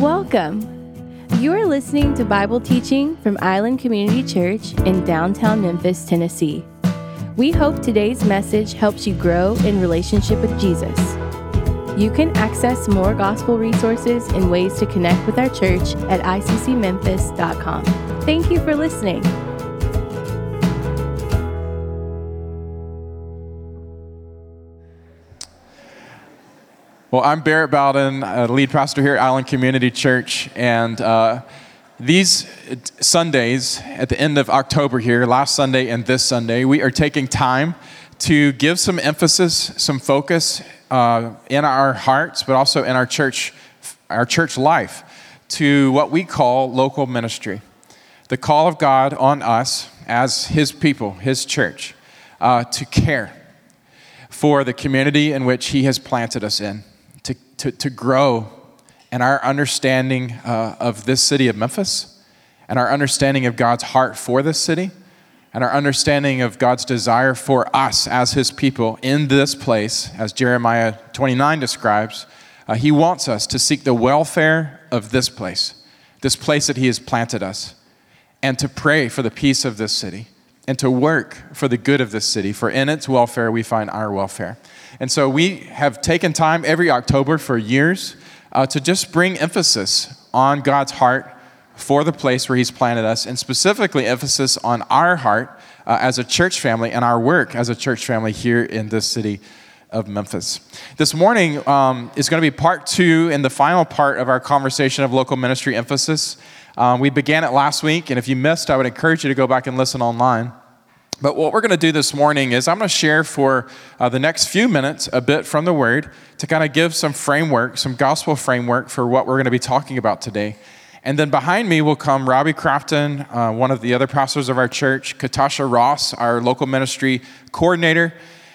Welcome. You are listening to Bible teaching from Island Community Church in downtown Memphis, Tennessee. We hope today's message helps you grow in relationship with Jesus. You can access more gospel resources and ways to connect with our church at iccmemphis.com. Thank you for listening. Well, I'm Barrett Bowden, lead pastor here at Island Community Church, and uh, these Sundays at the end of October here, last Sunday and this Sunday, we are taking time to give some emphasis, some focus uh, in our hearts, but also in our church, our church life, to what we call local ministry. The call of God on us as His people, His church, uh, to care for the community in which He has planted us in to, to grow in our understanding uh, of this city of Memphis and our understanding of God's heart for this city and our understanding of God's desire for us as his people in this place, as Jeremiah 29 describes. Uh, he wants us to seek the welfare of this place, this place that he has planted us, and to pray for the peace of this city and to work for the good of this city, for in its welfare we find our welfare. And so we have taken time every October for years uh, to just bring emphasis on God's heart for the place where He's planted us, and specifically emphasis on our heart uh, as a church family and our work as a church family here in this city of Memphis. This morning um, is going to be part two and the final part of our conversation of local ministry emphasis. Um, we began it last week, and if you missed, I would encourage you to go back and listen online. But what we're going to do this morning is I'm going to share for uh, the next few minutes a bit from the Word to kind of give some framework, some gospel framework for what we're going to be talking about today. And then behind me will come Robbie Crafton, uh, one of the other pastors of our church, Katasha Ross, our local ministry coordinator,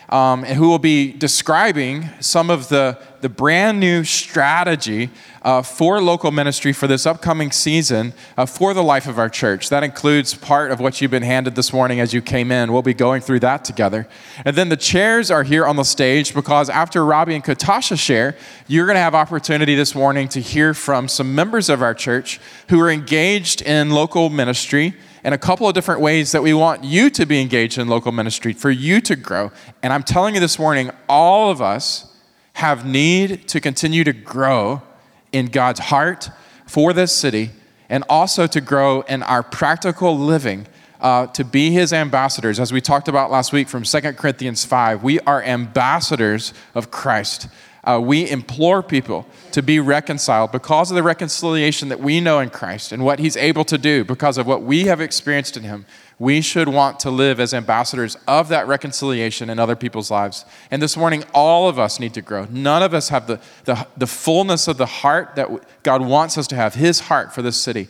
um, who will be describing some of the, the brand new strategy uh, for local ministry for this upcoming season uh, for the life of our church. That includes part of what you've been handed this morning as you came in. We'll be going through that together. And then the chairs are here on the stage because after Robbie and Katasha share, you're going to have opportunity this morning to hear from some members of our church who are engaged in local ministry in a couple of different ways that we want you to be engaged in local ministry, for you to grow. And I'm telling you this morning, all of us have need to continue to grow in God's heart for this city and also to grow in our practical living uh, to be his ambassadors. As we talked about last week from 2 Corinthians 5, we are ambassadors of Christ. Uh, we implore people to be reconciled because of the reconciliation that we know in Christ and what He's able to do because of what we have experienced in Him. We should want to live as ambassadors of that reconciliation in other people's lives. And this morning, all of us need to grow. None of us have the, the, the fullness of the heart that God wants us to have, His heart for this city.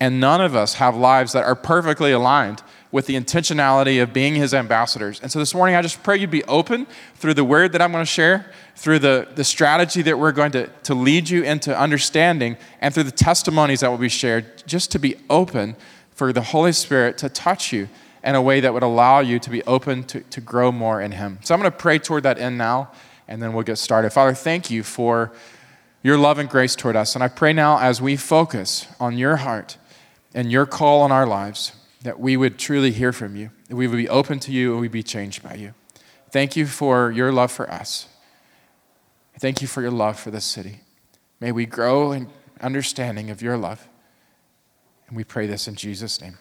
And none of us have lives that are perfectly aligned with the intentionality of being his ambassadors. And so this morning, I just pray you'd be open through the word that I'm going to share, through the, the strategy that we're going to, to lead you into understanding, and through the testimonies that will be shared, just to be open for the Holy Spirit to touch you in a way that would allow you to be open to, to grow more in Him. So I'm going to pray toward that end now, and then we'll get started. Father, thank you for your love and grace toward us. And I pray now as we focus on your heart and your call on our lives that we would truly hear from you, that we would be open to you and we'd be changed by you. Thank you for your love for us. Thank you for your love for this city. May we grow in understanding of your love. And we pray this in Jesus' name.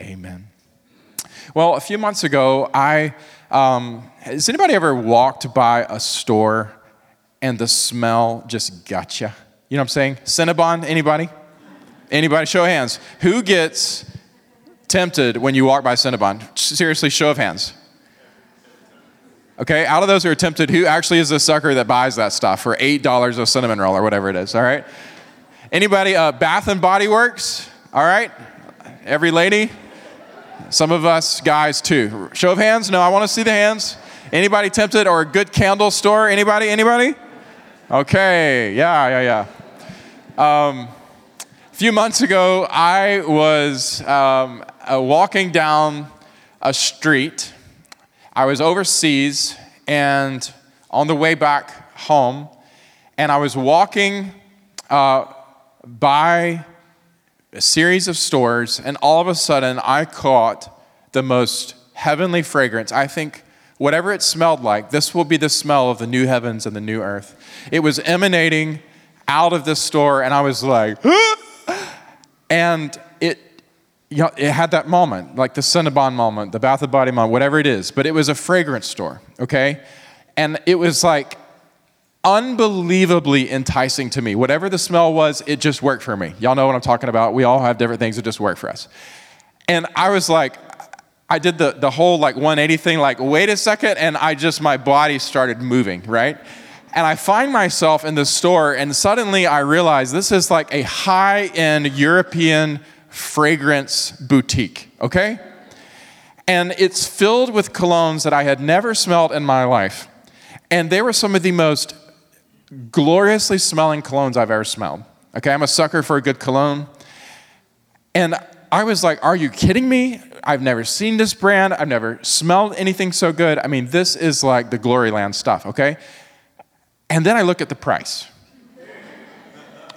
Amen. Well, a few months ago, I um, has anybody ever walked by a store and the smell just got you? You know what I'm saying? Cinnabon, anybody? Anybody? Show hands. Who gets tempted when you walk by Cinnabon? Seriously, show of hands. Okay, out of those who are tempted, who actually is the sucker that buys that stuff for $8 of cinnamon roll or whatever it is, all right? Anybody, uh, Bath and Body Works, all right? Every lady? Some of us guys too. Show of hands? No, I want to see the hands. Anybody tempted or a good candle store? Anybody? Anybody? Okay, yeah, yeah, yeah. Um, a few months ago, I was um, uh, walking down a street. I was overseas and on the way back home, and I was walking uh, by a series of stores, and all of a sudden I caught the most heavenly fragrance. I think whatever it smelled like, this will be the smell of the new heavens and the new earth. It was emanating out of this store, and I was like, and it, you know, it had that moment, like the Cinnabon moment, the Bath and Body moment, whatever it is, but it was a fragrance store, okay? And it was like unbelievably enticing to me. Whatever the smell was, it just worked for me. Y'all know what I'm talking about. We all have different things that just work for us. And I was like, I did the, the whole like 180 thing, like, wait a second, and I just, my body started moving, right? And I find myself in the store, and suddenly I realize this is like a high end European fragrance boutique, okay? And it's filled with colognes that I had never smelled in my life. And they were some of the most gloriously smelling colognes I've ever smelled. Okay, I'm a sucker for a good cologne. And I was like, Are you kidding me? I've never seen this brand. I've never smelled anything so good. I mean, this is like the glory land stuff, okay? And then I look at the price.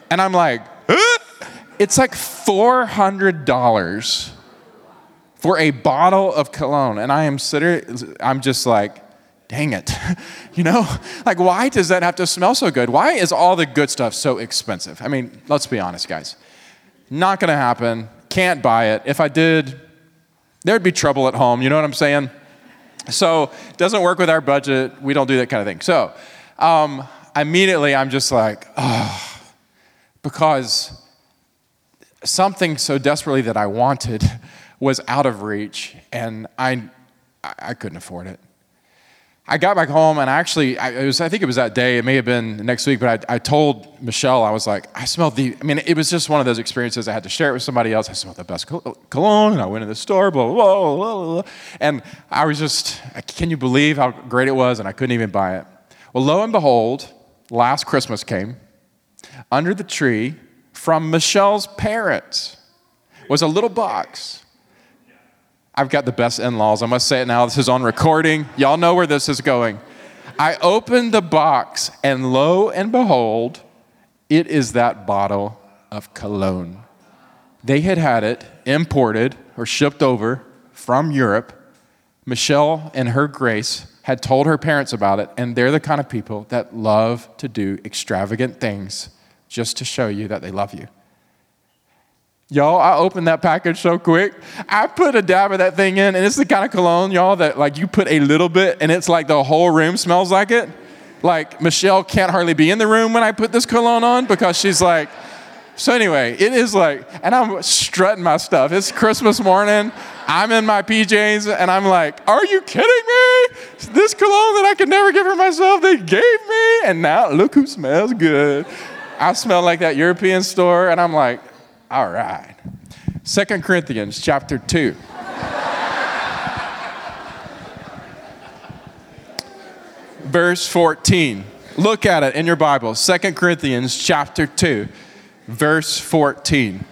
And I'm like, it's like $400 for a bottle of cologne. And I am sitting, I'm just like, dang it. you know, like, why does that have to smell so good? Why is all the good stuff so expensive? I mean, let's be honest, guys. Not gonna happen. Can't buy it. If I did, there'd be trouble at home. You know what I'm saying? So, it doesn't work with our budget. We don't do that kind of thing. So, um, immediately I'm just like, oh, because something so desperately that I wanted was out of reach, and I, I couldn't afford it. I got back home and I actually, I, was, I think it was that day, it may have been next week, but I, I told Michelle, I was like, I smelled the, I mean, it was just one of those experiences. I had to share it with somebody else. I smelled the best cologne and I went to the store, blah, blah, blah, blah. And I was just, can you believe how great it was? And I couldn't even buy it. Well, lo and behold, last Christmas came. Under the tree from Michelle's parents was a little box I've got the best in laws. I must say it now. This is on recording. Y'all know where this is going. I opened the box, and lo and behold, it is that bottle of cologne. They had had it imported or shipped over from Europe. Michelle and her grace had told her parents about it, and they're the kind of people that love to do extravagant things just to show you that they love you. Y'all, I opened that package so quick. I put a dab of that thing in, and it's the kind of cologne, y'all, that like you put a little bit and it's like the whole room smells like it. Like Michelle can't hardly be in the room when I put this cologne on because she's like, so anyway, it is like, and I'm strutting my stuff. It's Christmas morning. I'm in my PJs and I'm like, are you kidding me? This cologne that I could never give for myself, they gave me. And now look who smells good. I smell like that European store and I'm like, all right. Second Corinthians chapter 2. verse 14. Look at it in your Bible. Second Corinthians chapter 2, verse 14.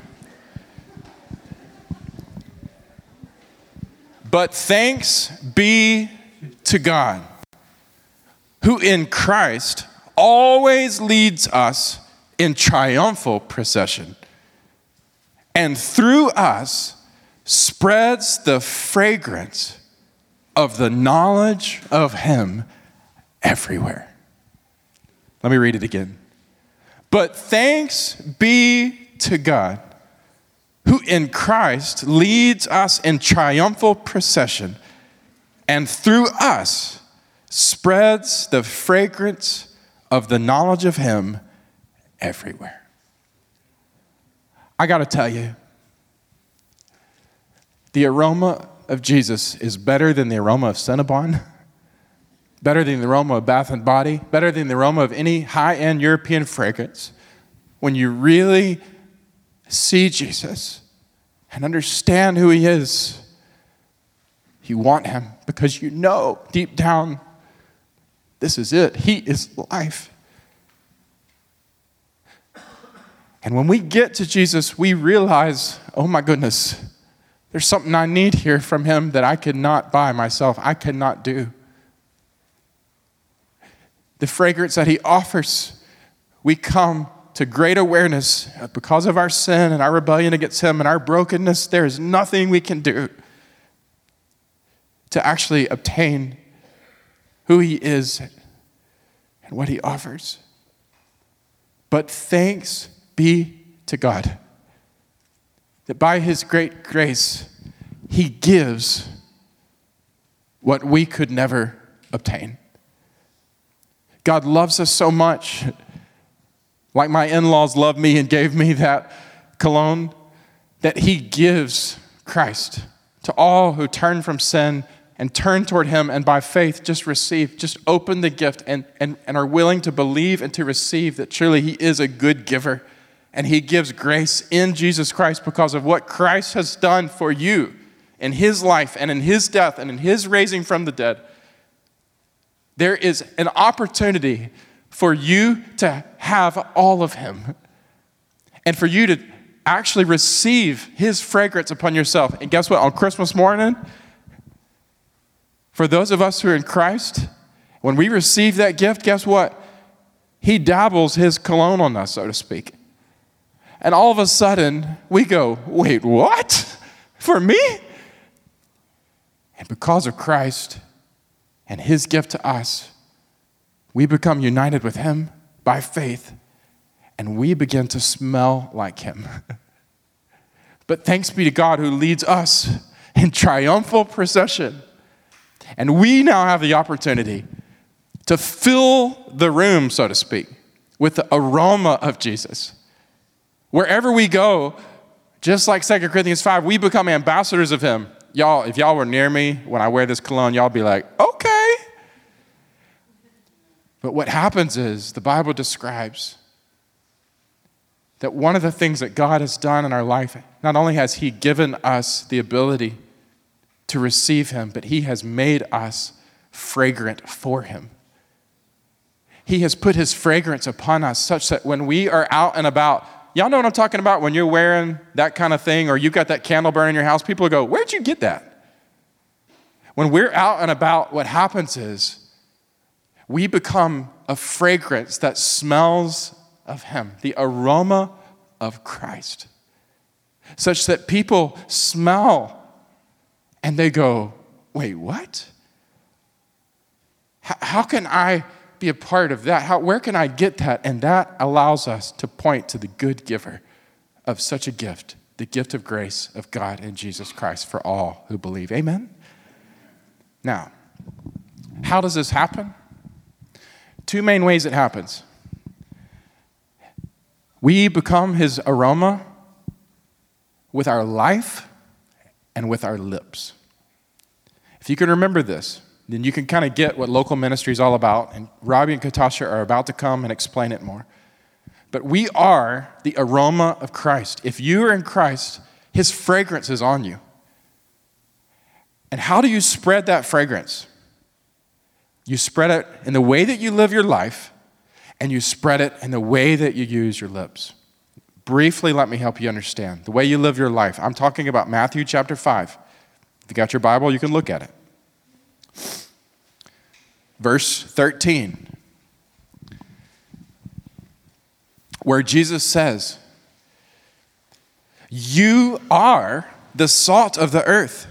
But thanks be to God, who in Christ always leads us in triumphal procession and through us spreads the fragrance of the knowledge of Him everywhere. Let me read it again. But thanks be to God, who in Christ leads us in triumphal procession, and through us spreads the fragrance of the knowledge of Him everywhere. I got to tell you, the aroma of Jesus is better than the aroma of Cinnabon, better than the aroma of Bath and Body, better than the aroma of any high end European fragrance. When you really see Jesus and understand who he is, you want him because you know deep down this is it. He is life. And when we get to Jesus, we realize, oh my goodness, there's something I need here from him that I could not buy myself, I could not do. The fragrance that he offers, we come to great awareness because of our sin and our rebellion against Him and our brokenness, there is nothing we can do to actually obtain who He is and what He offers. But thanks be to God. That by His great grace, He gives what we could never obtain. God loves us so much. Like my in laws loved me and gave me that cologne, that He gives Christ to all who turn from sin and turn toward Him and by faith just receive, just open the gift and, and, and are willing to believe and to receive that truly He is a good giver and He gives grace in Jesus Christ because of what Christ has done for you in His life and in His death and in His raising from the dead. There is an opportunity for you to have all of Him and for you to actually receive His fragrance upon yourself. And guess what? On Christmas morning, for those of us who are in Christ, when we receive that gift, guess what? He dabbles His cologne on us, so to speak. And all of a sudden, we go, wait, what? For me? And because of Christ and His gift to us, we become united with Him by faith, and we begin to smell like Him. but thanks be to God who leads us in triumphal procession. And we now have the opportunity to fill the room, so to speak, with the aroma of Jesus. Wherever we go, just like 2 Corinthians 5, we become ambassadors of Him. Y'all, if y'all were near me when I wear this cologne, y'all be like, okay. But what happens is the Bible describes that one of the things that God has done in our life, not only has He given us the ability to receive Him, but He has made us fragrant for Him. He has put His fragrance upon us such that when we are out and about, y'all know what I'm talking about? When you're wearing that kind of thing or you've got that candle burning in your house, people go, Where'd you get that? When we're out and about, what happens is we become a fragrance that smells of Him, the aroma of Christ, such that people smell and they go, Wait, what? How, can I be a part of that? How, where can I get that? And that allows us to point to the good giver of such a gift, the gift of grace of God in Jesus Christ for all who believe. Amen? Now, how does this happen? Two main ways it happens. We become his aroma with our life and with our lips. If you can remember this, then you can kind of get what local ministry is all about. And Robbie and Katasha are about to come and explain it more. But we are the aroma of Christ. If you are in Christ, his fragrance is on you. And how do you spread that fragrance? You spread it in the way that you live your life, and you spread it in the way that you use your lips. Briefly, let me help you understand. The way you live your life. I'm talking about Matthew chapter 5. If you got your Bible, you can look at it. Verse 13, where Jesus says, You are the salt of the earth.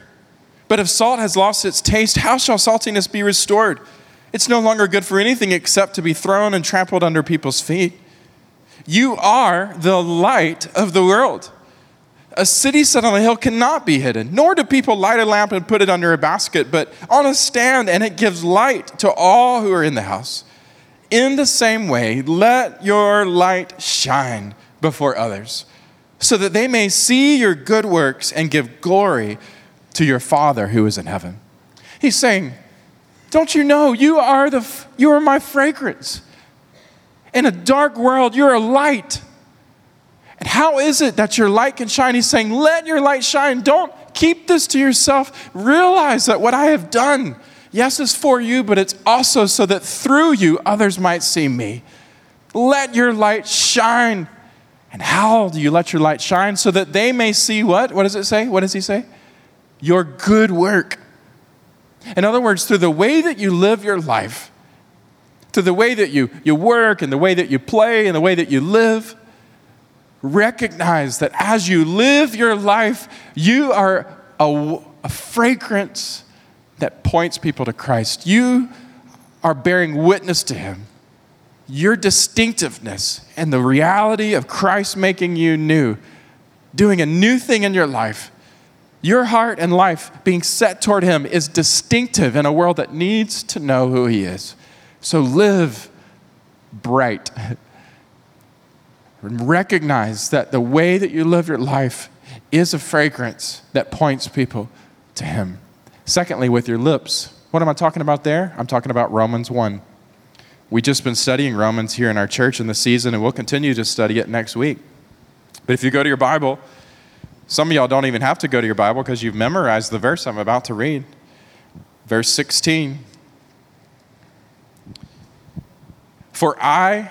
But if salt has lost its taste, how shall saltiness be restored? It's no longer good for anything except to be thrown and trampled under people's feet. You are the light of the world. A city set on a hill cannot be hidden, nor do people light a lamp and put it under a basket, but on a stand, and it gives light to all who are in the house. In the same way, let your light shine before others, so that they may see your good works and give glory to your Father who is in heaven. He's saying, Don't you know you are, the, you are my fragrance? In a dark world, you're a light. And how is it that your light can shine? He's saying, Let your light shine. Don't keep this to yourself. Realize that what I have done, yes, is for you, but it's also so that through you others might see me. Let your light shine. And how do you let your light shine? So that they may see what? What does it say? What does he say? Your good work. In other words, through the way that you live your life, to the way that you, you work and the way that you play and the way that you live. Recognize that as you live your life, you are a, a fragrance that points people to Christ. You are bearing witness to Him. Your distinctiveness and the reality of Christ making you new, doing a new thing in your life, your heart and life being set toward Him is distinctive in a world that needs to know who He is. So live bright. Recognize that the way that you live your life is a fragrance that points people to Him. Secondly, with your lips. What am I talking about there? I'm talking about Romans 1. We've just been studying Romans here in our church in the season, and we'll continue to study it next week. But if you go to your Bible, some of y'all don't even have to go to your Bible because you've memorized the verse I'm about to read. Verse 16. For I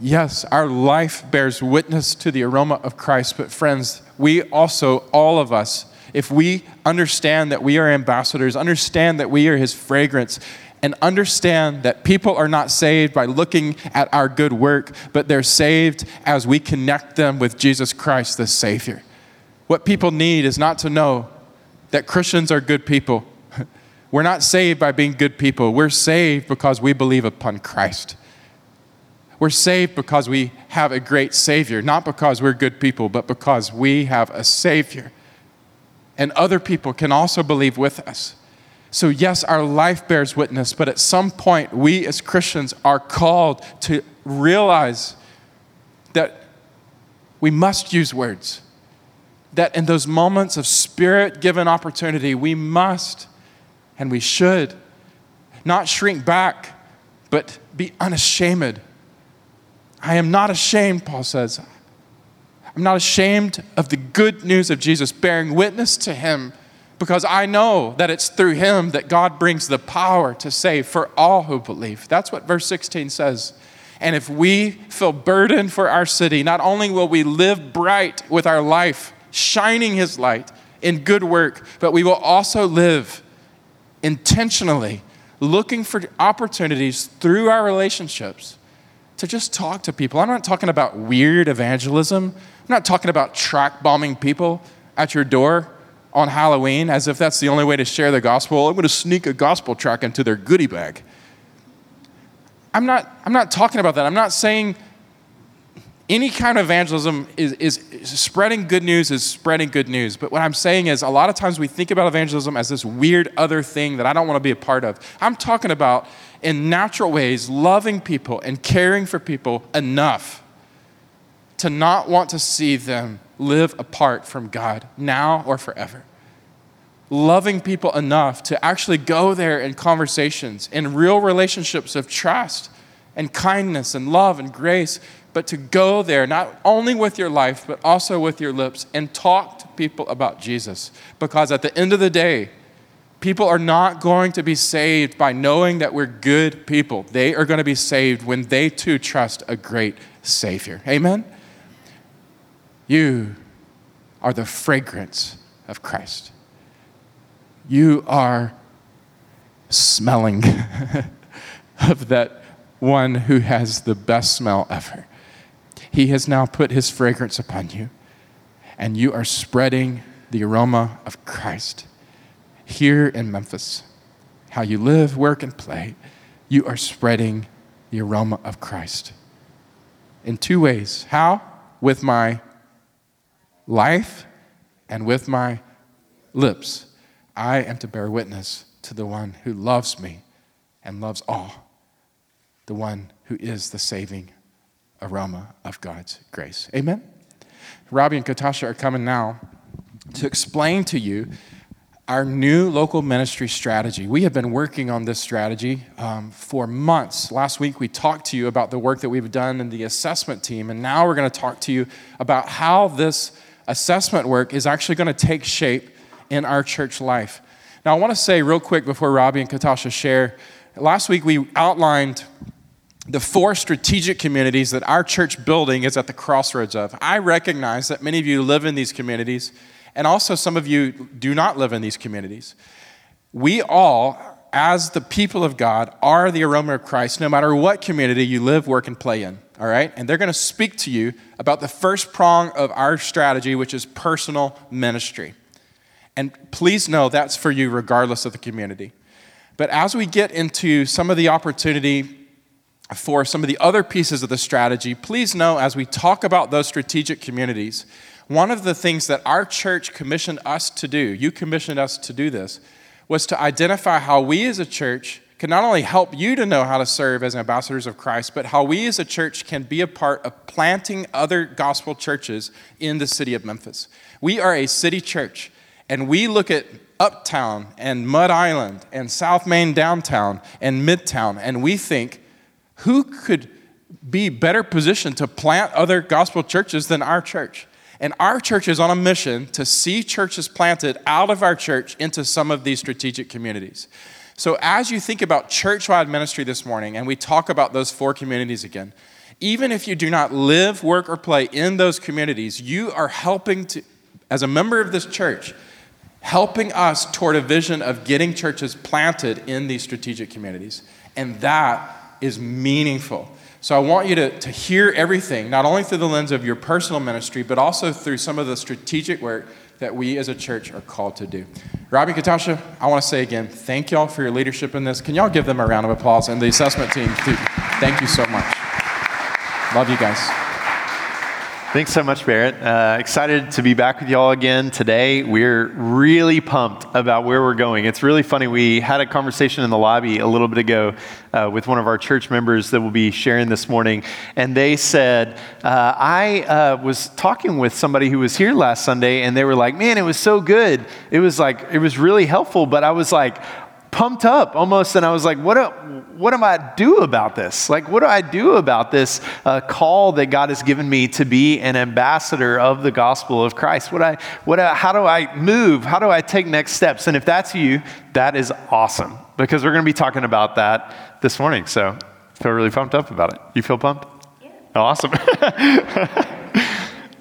Yes, our life bears witness to the aroma of Christ, but friends, we also, all of us, if we understand that we are ambassadors, understand that we are his fragrance, and understand that people are not saved by looking at our good work, but they're saved as we connect them with Jesus Christ, the Savior. What people need is not to know that Christians are good people. We're not saved by being good people. We're saved because we believe upon Christ. We're saved because we have a great Savior, not because we're good people, but because we have a Savior. And other people can also believe with us. So, yes, our life bears witness, but at some point, we as Christians are called to realize that we must use words. That in those moments of spirit given opportunity, we must and we should not shrink back, but be unashamed I am not ashamed, Paul says. I'm not ashamed of the good news of Jesus, bearing witness to him, because I know that it's through him that God brings the power to save for all who believe. That's what verse 16 says. And if we feel burdened for our city, not only will we live bright with our life, shining his light in good work, but we will also live intentionally, looking for opportunities through our relationships to just talk to people. I'm not talking about weird evangelism. I'm not talking about tract bombing people at your door on Halloween as if that's the only way to share the gospel. I'm going to sneak a gospel tract into their goodie bag. I'm not, I'm not talking about that. I'm not saying any kind of evangelism is, is, is, spreading good news is spreading good news. But what I'm saying is a lot of times we think about evangelism as this weird other thing that I don't want to be a part of. I'm talking about in natural ways, loving people and caring for people enough to not want to see them live apart from God now or forever. Loving people enough to actually go there in conversations, in real relationships of trust and kindness and love and grace, but to go there not only with your life, but also with your lips and talk to people about Jesus. Because at the end of the day, People are not going to be saved by knowing that we're good people. They are going to be saved when they too trust a great Savior. Amen? You are the fragrance of Christ. You are smelling of that one who has the best smell ever. He has now put his fragrance upon you, and you are spreading the aroma of Christ here in Memphis, how you live, work, and play, you are spreading the aroma of Christ in two ways. How? With my life and with my lips. I am to bear witness to the one who loves me and loves all, the one who is the saving aroma of God's grace. Amen? Robbie and Katasha are coming now to explain to you our new local ministry strategy. We have been working on this strategy um, for months. Last week, we talked to you about the work that we've done in the assessment team, and now we're going to talk to you about how this assessment work is actually going to take shape in our church life. Now, I want to say real quick before Robbie and Katasha share last week we outlined the four strategic communities that our church building is at the crossroads of. I recognize that many of you live in these communities, and also some of you do not live in these communities. We all, as the people of God, are the aroma of Christ no matter what community you live, work, and play in, all right? And they're going to speak to you about the first prong of our strategy, which is personal ministry. And please know that's for you regardless of the community. But as we get into some of the opportunity for some of the other pieces of the strategy, please know as we talk about those strategic communities, one of the things that our church commissioned us to do, you commissioned us to do this, was to identify how we as a church can not only help you to know how to serve as ambassadors of Christ, but how we as a church can be a part of planting other gospel churches in the city of Memphis. We are a city church, and we look at Uptown and Mud Island and South Main downtown and Midtown, and we think, who could be better positioned to plant other gospel churches than our church? And our church is on a mission to see churches planted out of our church into some of these strategic communities. So, as you think about church wide ministry this morning, and we talk about those four communities again, even if you do not live, work, or play in those communities, you are helping to, as a member of this church, helping us toward a vision of getting churches planted in these strategic communities. And that is meaningful. So I want you to, to hear everything, not only through the lens of your personal ministry, but also through some of the strategic work that we as a church are called to do. Robbie Katasha, I want to say again, thank y'all for your leadership in this. Can y'all give them a round of applause? And the assessment team, too. Thank you so much. Love you guys. Thanks so much, Barrett. Uh, excited to be back with you all again today. We're really pumped about where we're going. It's really funny. We had a conversation in the lobby a little bit ago uh, with one of our church members that will be sharing this morning, and they said, uh, I uh, was talking with somebody who was here last Sunday, and they were like, Man, it was so good. It was like, it was really helpful, but I was like, pumped up almost and i was like what, do, what am i do about this? Like what do i do about this uh, call that god has given me to be an ambassador of the gospel of christ? What I, what I, how do i move? How do i take next steps? And if that's you that is awesome because we're going to be talking about that this morning. So I feel really pumped up about it. You feel pumped? Yeah. awesome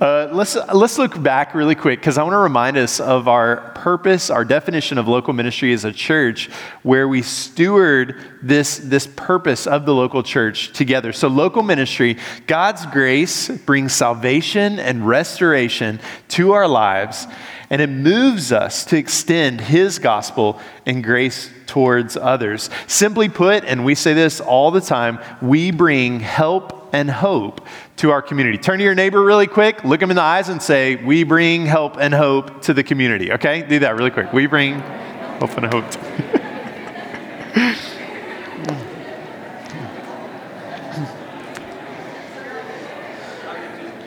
Uh, let's, let's look back really quick because I want to remind us of our purpose, our definition of local ministry as a church, where we steward this, this purpose of the local church together. So, local ministry, God's grace brings salvation and restoration to our lives, and it moves us to extend His gospel and grace towards others. Simply put, and we say this all the time, we bring help and hope to our community. Turn to your neighbor really quick, look him in the eyes, and say, We bring help and hope to the community. Okay? Do that really quick. We bring hope and hope.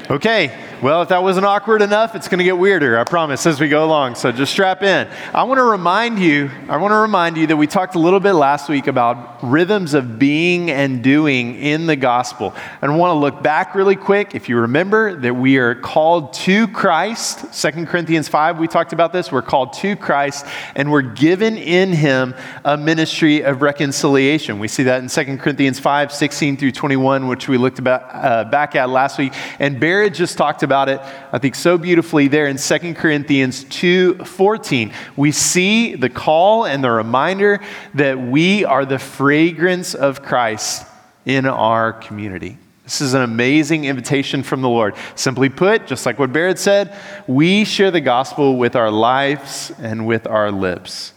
okay. Well, if that wasn't awkward enough, it's going to get weirder, I promise, as we go along. So just strap in. I want to remind you, I want to remind you that we talked a little bit last week about rhythms of being and doing in the gospel. And I want to look back really quick. If you remember that we are called to Christ, Second Corinthians 5, we talked about this. We're called to Christ, and we're given in him a ministry of reconciliation. We see that in Second Corinthians 5, 16 through 21, which we looked about, uh, back at last week. And Barrett just talked about it, I think, so beautifully there in 2 Corinthians 2:14. We see the call and the reminder that we are the fragrance of Christ in our community. This is an amazing invitation from the Lord. Simply put, just like what Barrett said, we share the gospel with our lives and with our lips.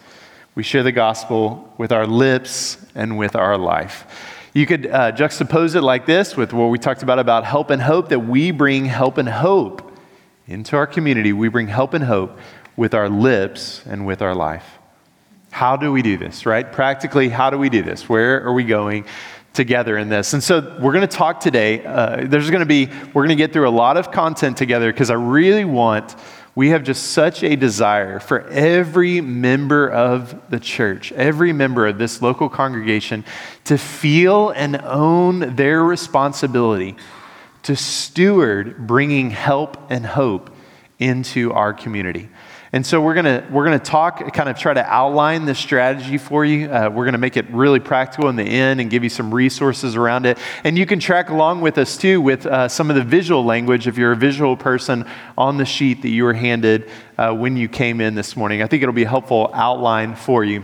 We share the gospel with our lips and with our life. You could uh, juxtapose it like this with what we talked about about help and hope that we bring help and hope into our community. We bring help and hope with our lips and with our life. How do we do this, right? Practically, how do we do this? Where are we going together in this? And so we're going to talk today. Uh, there's going to be, we're going to get through a lot of content together because I really want we have just such a desire for every member of the church, every member of this local congregation to feel and own their responsibility to steward bringing help and hope into our community. And so we're gonna we're gonna talk, kind of try to outline this strategy for you. Uh, we're gonna make it really practical in the end and give you some resources around it. And you can track along with us too with uh, some of the visual language if you're a visual person on the sheet that you were handed uh, when you came in this morning. I think it'll be a helpful outline for you.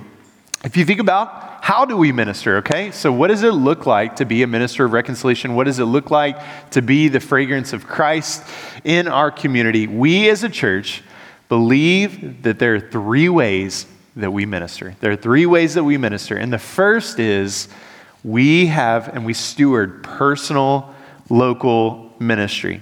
If you think about how do we minister, okay? So, what does it look like to be a minister of reconciliation? What does it look like to be the fragrance of Christ in our community? We as a church believe that there are three ways that we minister. There are three ways that we minister. And the first is we have and we steward personal local ministry.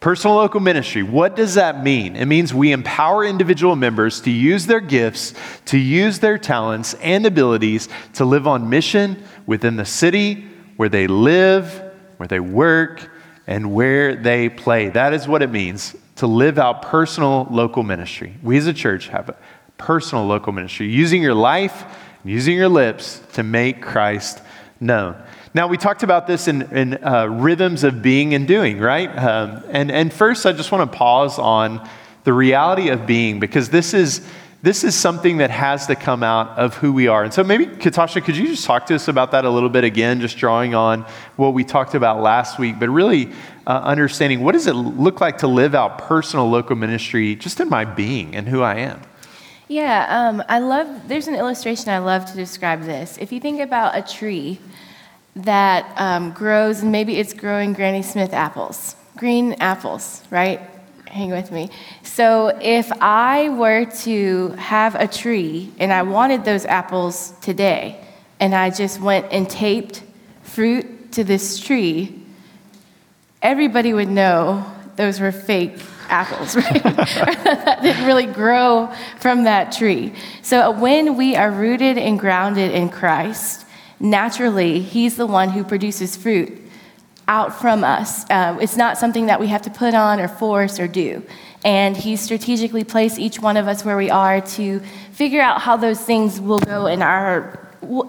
Personal local ministry, what does that mean? It means we empower individual members to use their gifts, to use their talents and abilities to live on mission within the city where they live, where they work, and where they play. That is what it means to live out personal local ministry. We as a church have a personal local ministry, using your life, using your lips to make Christ known. Now, we talked about this in, in uh, rhythms of being and doing, right? Um, and, and first, I just want to pause on the reality of being because this is this is something that has to come out of who we are. And so maybe, Katasha, could you just talk to us about that a little bit again, just drawing on what we talked about last week, but really uh, understanding what does it look like to live out personal local ministry just in my being and who I am? Yeah, um, I love, there's an illustration I love to describe this. If you think about a tree that um, grows, and maybe it's growing Granny Smith apples, green apples, right? Hang with me. So, if I were to have a tree and I wanted those apples today, and I just went and taped fruit to this tree, everybody would know those were fake apples, right? that didn't really grow from that tree. So, when we are rooted and grounded in Christ, naturally, He's the one who produces fruit out from us. Uh, it's not something that we have to put on or force or do. And He strategically placed each one of us where we are to figure out how those things will go in our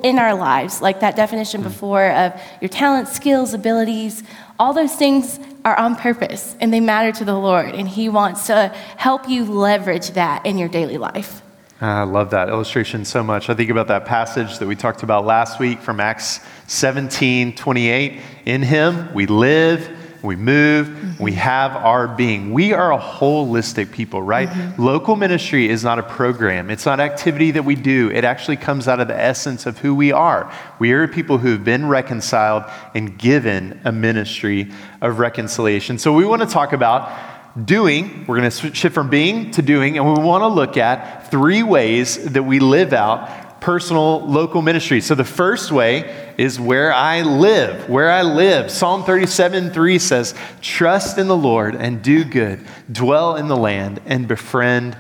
in our lives, like that definition hmm. before of your talents, skills, abilities, all those things are on purpose and they matter to the Lord, and He wants to help you leverage that in your daily life. I love that illustration so much. I think about that passage that we talked about last week from Acts 17 28. In him we live, we move, mm-hmm. we have our being. We are a holistic people, right? Mm-hmm. Local ministry is not a program, it's not activity that we do. It actually comes out of the essence of who we are. We are people who have been reconciled and given a ministry of reconciliation. So we want to talk about doing, we're going to shift from being to doing, and we want to look at three ways that we live out personal local ministry. So the first way is where I live, where I live. Psalm 37 3 says, Trust in the Lord and do good, dwell in the land and befriend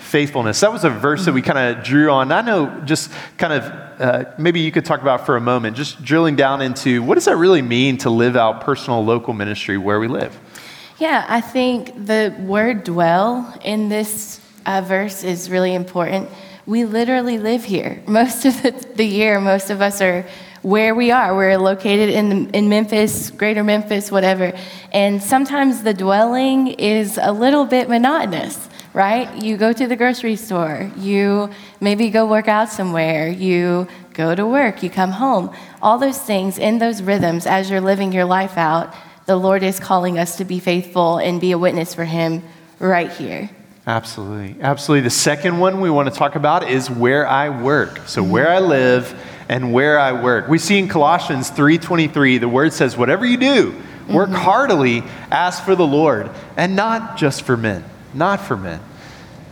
faithfulness. That was a verse that we kind of drew on. I know just kind of uh, maybe you could talk about for a moment, just drilling down into what does that really mean to live out personal local ministry where we live? Yeah, I think the word dwell in this uh, verse is really important. We literally live here. Most of the, the, year, most of us are where we are. We're located in, the, in Memphis, greater Memphis, whatever. And sometimes the dwelling is a little bit monotonous, right? You go to the grocery store, you maybe go work out somewhere, you go to work, you come home. All those things in those rhythms as you're living your life out the Lord is calling us to be faithful and be a witness for Him right here. Absolutely. Absolutely. The second one we want to talk about is where I work. So, where I live and where I work. We see in Colossians 3:23 the word says whatever you do, work mm-hmm. heartily as for the Lord and not just for men. Not for men.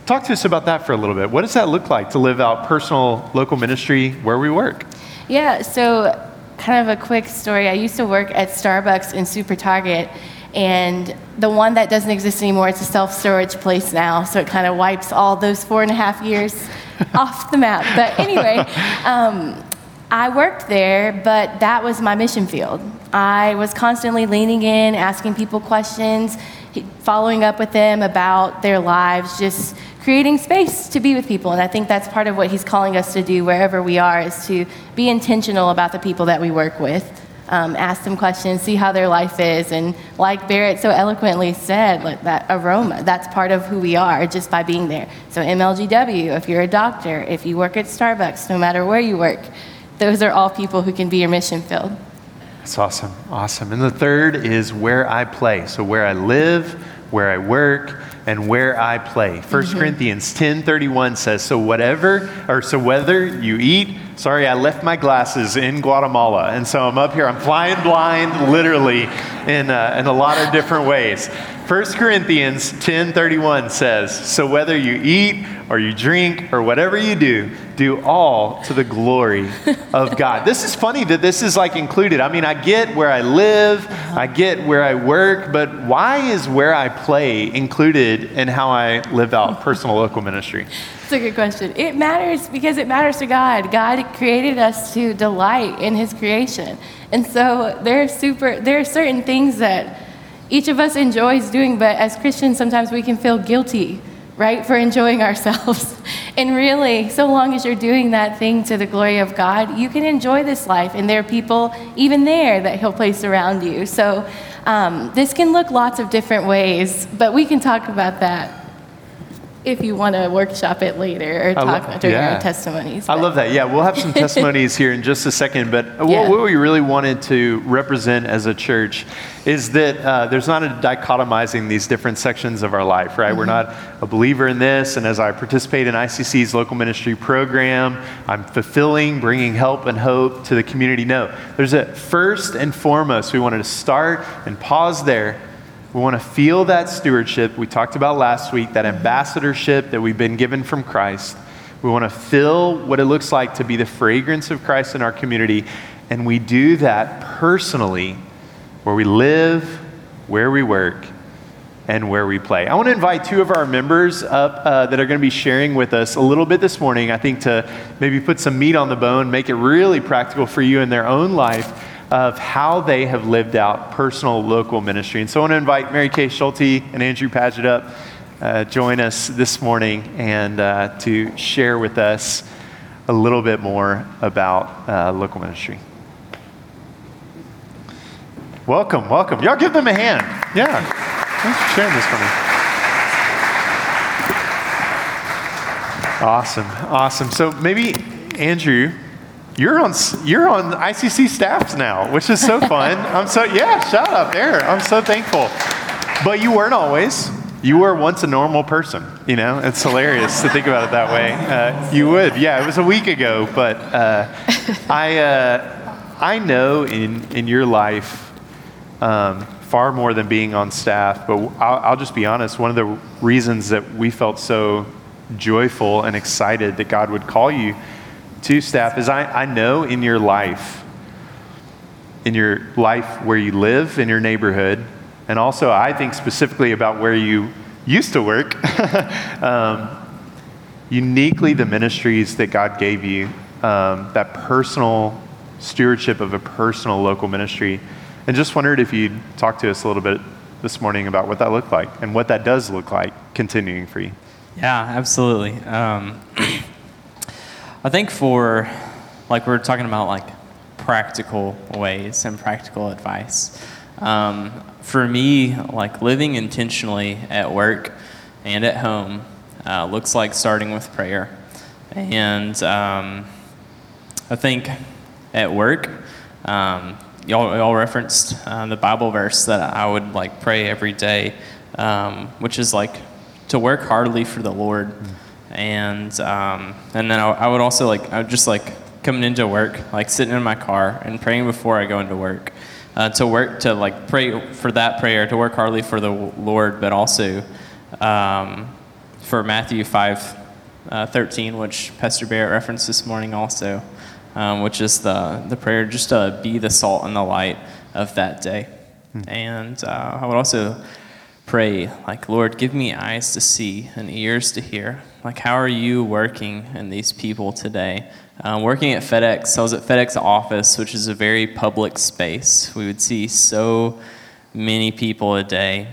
Talk to us about that for a little bit. What does that look like to live out personal local ministry where we work? Yeah, so kind of a quick story. I used to work at Starbucks and Super Target, and the one that doesn't exist anymore, it's a self storage place now, so it kind of wipes all those four and a half years off the map. But anyway, um, I worked there, but that was my mission field. I was constantly leaning in, asking people questions, following up with them about their lives, just creating space to be with people. And I think that's part of what he's calling us to do wherever we are is to be intentional about the people that we work with. Um, ask them questions, see how their life is. And like Barrett so eloquently said, like that aroma, that's part of who we are just by being there. So, MLGW, if you're a doctor, if you work at Starbucks, no matter where you work, those are all people who can be your mission field. That's awesome. Awesome. And the third is where I play. So, where I live, where I work, and where I play. 1 mm-hmm. Corinthians 10:31 says, "So whatever or so whether you eat, sorry, I left my glasses in Guatemala, and so I'm up here. I'm flying blind, literally, in uh, in a lot of different ways." 1 Corinthians 10:31 says, "So whether you eat or you drink or whatever you do, do all to the glory of God." This is funny that this is like included. I mean, I get where I live, I get where I work, but why is where I play included in how I live out personal local ministry? It's a good question. It matters because it matters to God. God created us to delight in his creation. And so there are super there are certain things that each of us enjoys doing, but as Christians, sometimes we can feel guilty, right, for enjoying ourselves. and really, so long as you're doing that thing to the glory of God, you can enjoy this life. And there are people even there that He'll place around you. So um, this can look lots of different ways, but we can talk about that if you want to workshop it later or talk lo- during yeah. our testimonies. But. I love that. Yeah, we'll have some testimonies here in just a second. But yeah. what, what, we really wanted to represent as a church is that uh, there's not a dichotomizing these different sections of our life, right? Mm-hmm. We're not a believer in this, and as I participate in ICC's local ministry program, I'm fulfilling, bringing help and hope to the community. No, there's a first and foremost, we wanted to start and pause there we want to feel that stewardship we talked about last week, that ambassadorship that we've been given from Christ. We want to feel what it looks like to be the fragrance of Christ in our community. And we do that personally where we live, where we work, and where we play. I want to invite two of our members up uh, that are going to be sharing with us a little bit this morning, I think, to maybe put some meat on the bone, make it really practical for you in their own life of how they have lived out personal local ministry. And so I want to invite Mary Kay Schulte and Andrew Paget up, uh, join us this morning and uh, to share with us a little bit more about uh, local ministry. Welcome, welcome. Y'all give them a hand. Yeah. Thanks for sharing this for me. Awesome, awesome. So maybe, Andrew, you're on you're on ICC staffs now, which is so fun. I'm so yeah, shout out there. I'm so thankful. But you weren't always. You were once a normal person. You know, it's hilarious to think about it that way. Uh, you would, yeah. It was a week ago, but uh, I uh, I know in in your life um, far more than being on staff. But I'll, I'll just be honest. One of the reasons that we felt so joyful and excited that God would call you to staff is I, I know in your life, in your life where you live, in your neighborhood, and also I think specifically about where you used to work, um, uniquely the ministries that God gave you, um, that personal stewardship of a personal local ministry. And just wondered if you'd talk to us a little bit this morning about what that looked like and what that does look like continuing for you. Yeah, absolutely. Um, I think for, like, we're talking about like practical ways and practical advice. Um, for me, like living intentionally at work and at home uh, looks like starting with prayer. And um, I think at work, um, y'all, y'all referenced uh, the Bible verse that I would like pray every day, um, which is like to work heartily for the Lord. Mm and um, and then I, I, would also like I would just like coming into work, like sitting in my car and praying before I go into work, uh, to work to like pray for that prayer to work hardly for the Lord, but also um, for Matthew five uh, thirteen, which Pastor Barrett referenced this morning also, um, which is the the prayer just to be the salt and the light of that day, hmm. and uh, I would also pray like lord give me eyes to see and ears to hear like, how are you working in these people today? Um, working at FedEx, I was at FedEx office, which is a very public space. We would see so many people a day.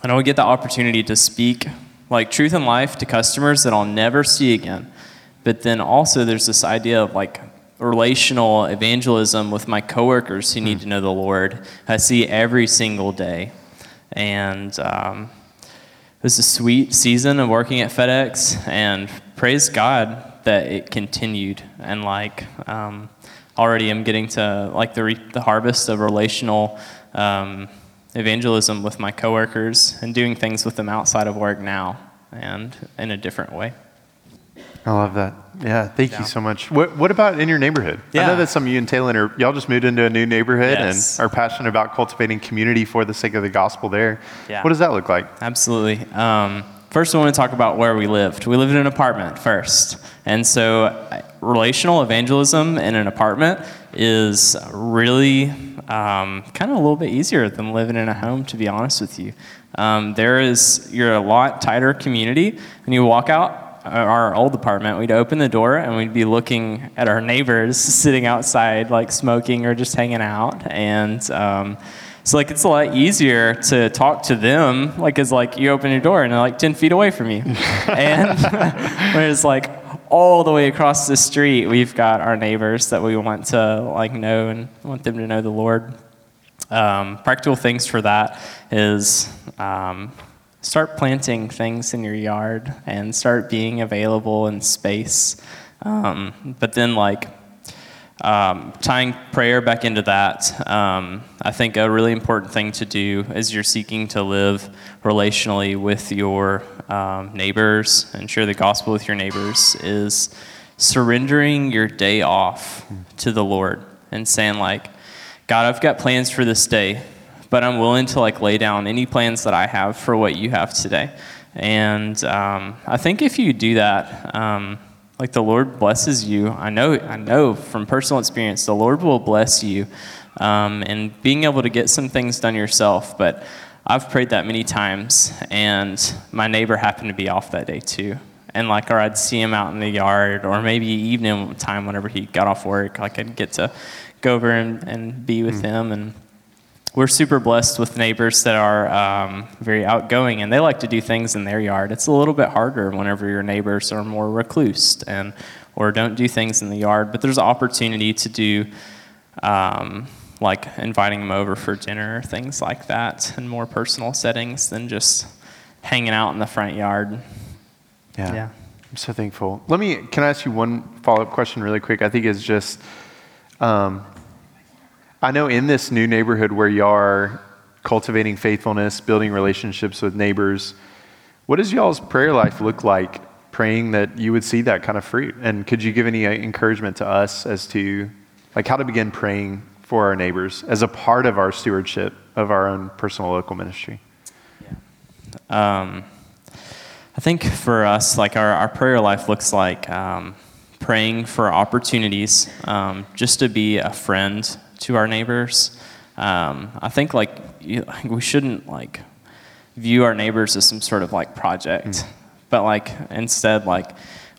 and I would get the opportunity to speak like truth and life to customers that I'll never see again. But then also there's this idea of like relational evangelism with my coworkers who need to know the Lord. I see every single day, and um, it was a sweet season of working at FedEx, and praise God that it continued. And like um, already, I'm getting to like the re- the harvest of relational. Um, evangelism with my coworkers and doing things with them outside of work now and in a different way. I love that. Yeah, thank Yeah. you so much. What, what about in your neighborhood? I know that some of you and Taylor are, y'all just moved into a new neighborhood Yes. and are passionate about cultivating community for the sake of the gospel there. Yeah. What does that look like? Absolutely. Um, first, I want to talk about where we lived. We lived in an apartment first. And so, relational evangelism in an apartment is really um, kind of a little bit easier than living in a home, to be honest with you. Um, there is, you're a lot tighter community. When you walk out, our old apartment, we'd open the door and we'd be looking at our neighbors sitting outside, like smoking or just hanging out. And um, so, like, it's a lot easier to talk to them, like, it's like you open your door and they're like 10 feet away from you. and whereas, like, all the way across the street, we've got our neighbors that we want to, like, know and want them to know the Lord. Um, practical things for that is um, start planting things in your yard and start being available in space. Um, but then, like, um, tying prayer back into that, um, I think a really important thing to do as you're seeking to live relationally with your um, neighbors and share the gospel with your neighbors is surrendering your day off to the Lord and saying, like, God, I've got plans for this day, but I'm willing to like lay down any plans that I have for what you have today. And um, I think if you do that, um, like the Lord blesses you. I know, I know from personal experience, the Lord will bless you, um, and being able to get some things done yourself. But I've prayed that many times, and my neighbor happened to be off that day too. And like, or I'd see him out in the yard, or maybe evening time whenever he got off work, like I'd get to go over and, and be with him and we're super blessed with neighbors that are um, very outgoing and they like to do things in their yard. It's a little bit harder whenever your neighbors are more recluse and or don't do things in the yard. But there's opportunity to do um, like inviting them over for dinner or things like that in more personal settings than just hanging out in the front yard. Yeah. Yeah. I'm so thankful. Let me, can I ask you one follow up question really quick? I think it's just, um, I know in this new neighborhood where you are cultivating faithfulness, building relationships with neighbors, what does y'all's prayer life look like praying that you would see that kind of fruit? And could you give any uh, encouragement to us as to like how to begin praying for our neighbors as a part of our stewardship of our own personal local ministry? Um, I think for us, like our, our prayer life looks like um, praying for opportunities um, just to be a friend to our neighbors. Um, I think like you, we shouldn't like view our neighbors as some sort of like project, but like instead like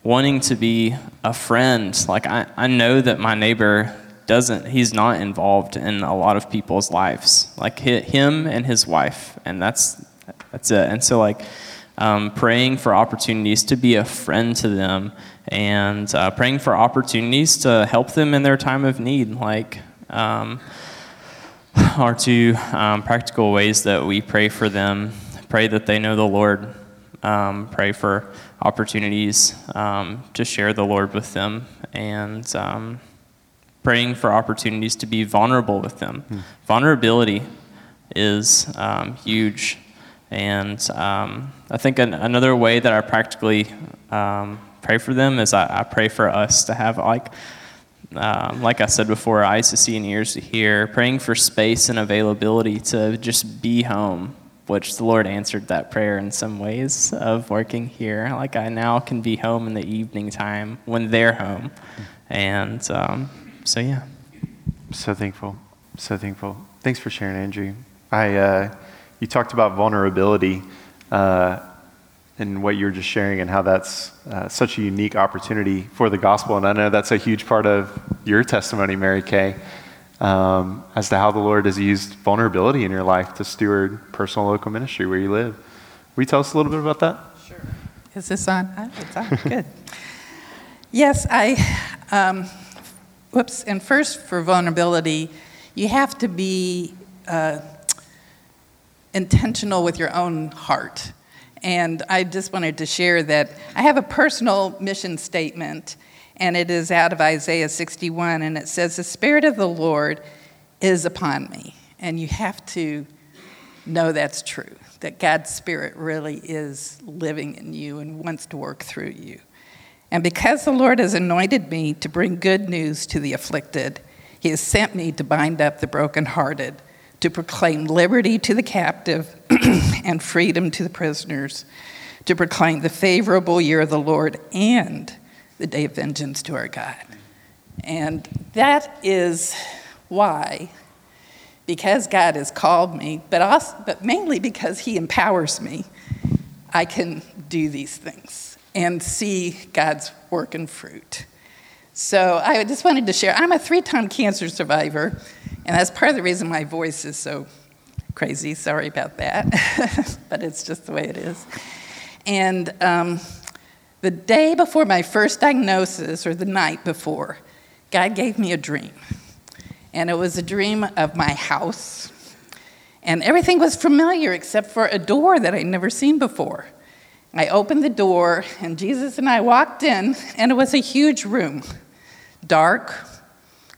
wanting to be a friend. Like I, I know that my neighbor doesn't he's not involved in a lot of people's lives like him and his wife and that's that's it and so like um, praying for opportunities to be a friend to them and uh, praying for opportunities to help them in their time of need like um, are two um, practical ways that we pray for them. Pray that they know the lord. Um, pray for opportunities um, to share the lord with them and um, praying for opportunities to be vulnerable with them. Vulnerability is um, huge. And um, i think an, another way that i practically um, pray for them is I, I pray for us to have like um, like I said before, eyes to see and ears to hear, praying for space and availability to just be home, which the Lord answered that prayer in some ways of working here. Like I now can be home in the evening time when they're home. And um, so, yeah. So thankful. So thankful. Thanks for sharing, Andrew. I, uh, you talked about vulnerability uh, and what you're just sharing and how that's uh, such a unique opportunity for the gospel. And I know that's a huge part of your testimony, Mary Kay. um, as to how the Lord has used vulnerability in your life to steward personal local ministry where you live. Will you tell us a little bit about that? Sure. Is this on? It's on. Good. yes, I. Um, whoops. And first, for vulnerability, you have to be uh, intentional with your own heart. And I just wanted to share that I have a personal mission statement, and it is out of Isaiah 61, and it says, The Spirit of the Lord is upon me. And you have to know that's true, that God's Spirit really is living in you and wants to work through you. And because the Lord has anointed me to bring good news to the afflicted, He has sent me to bind up the brokenhearted to proclaim liberty to the captive and freedom to the prisoners, to proclaim the favorable year of the Lord and the day of vengeance to our God. And that is why, because God has called me, but, also, but mainly because He empowers me, I can do these things and see God's work and fruit. So I just wanted to share. I'm a three time cancer survivor. And that's part of the reason my voice is so crazy. Sorry about that. but it's just the way it is. And um, the day before my first diagnosis, or the night before, God gave me a dream. And it was a dream of my house. And everything was familiar except for a door that I'd never seen before. I opened the door, and Jesus and I walked in, and it was a huge room dark,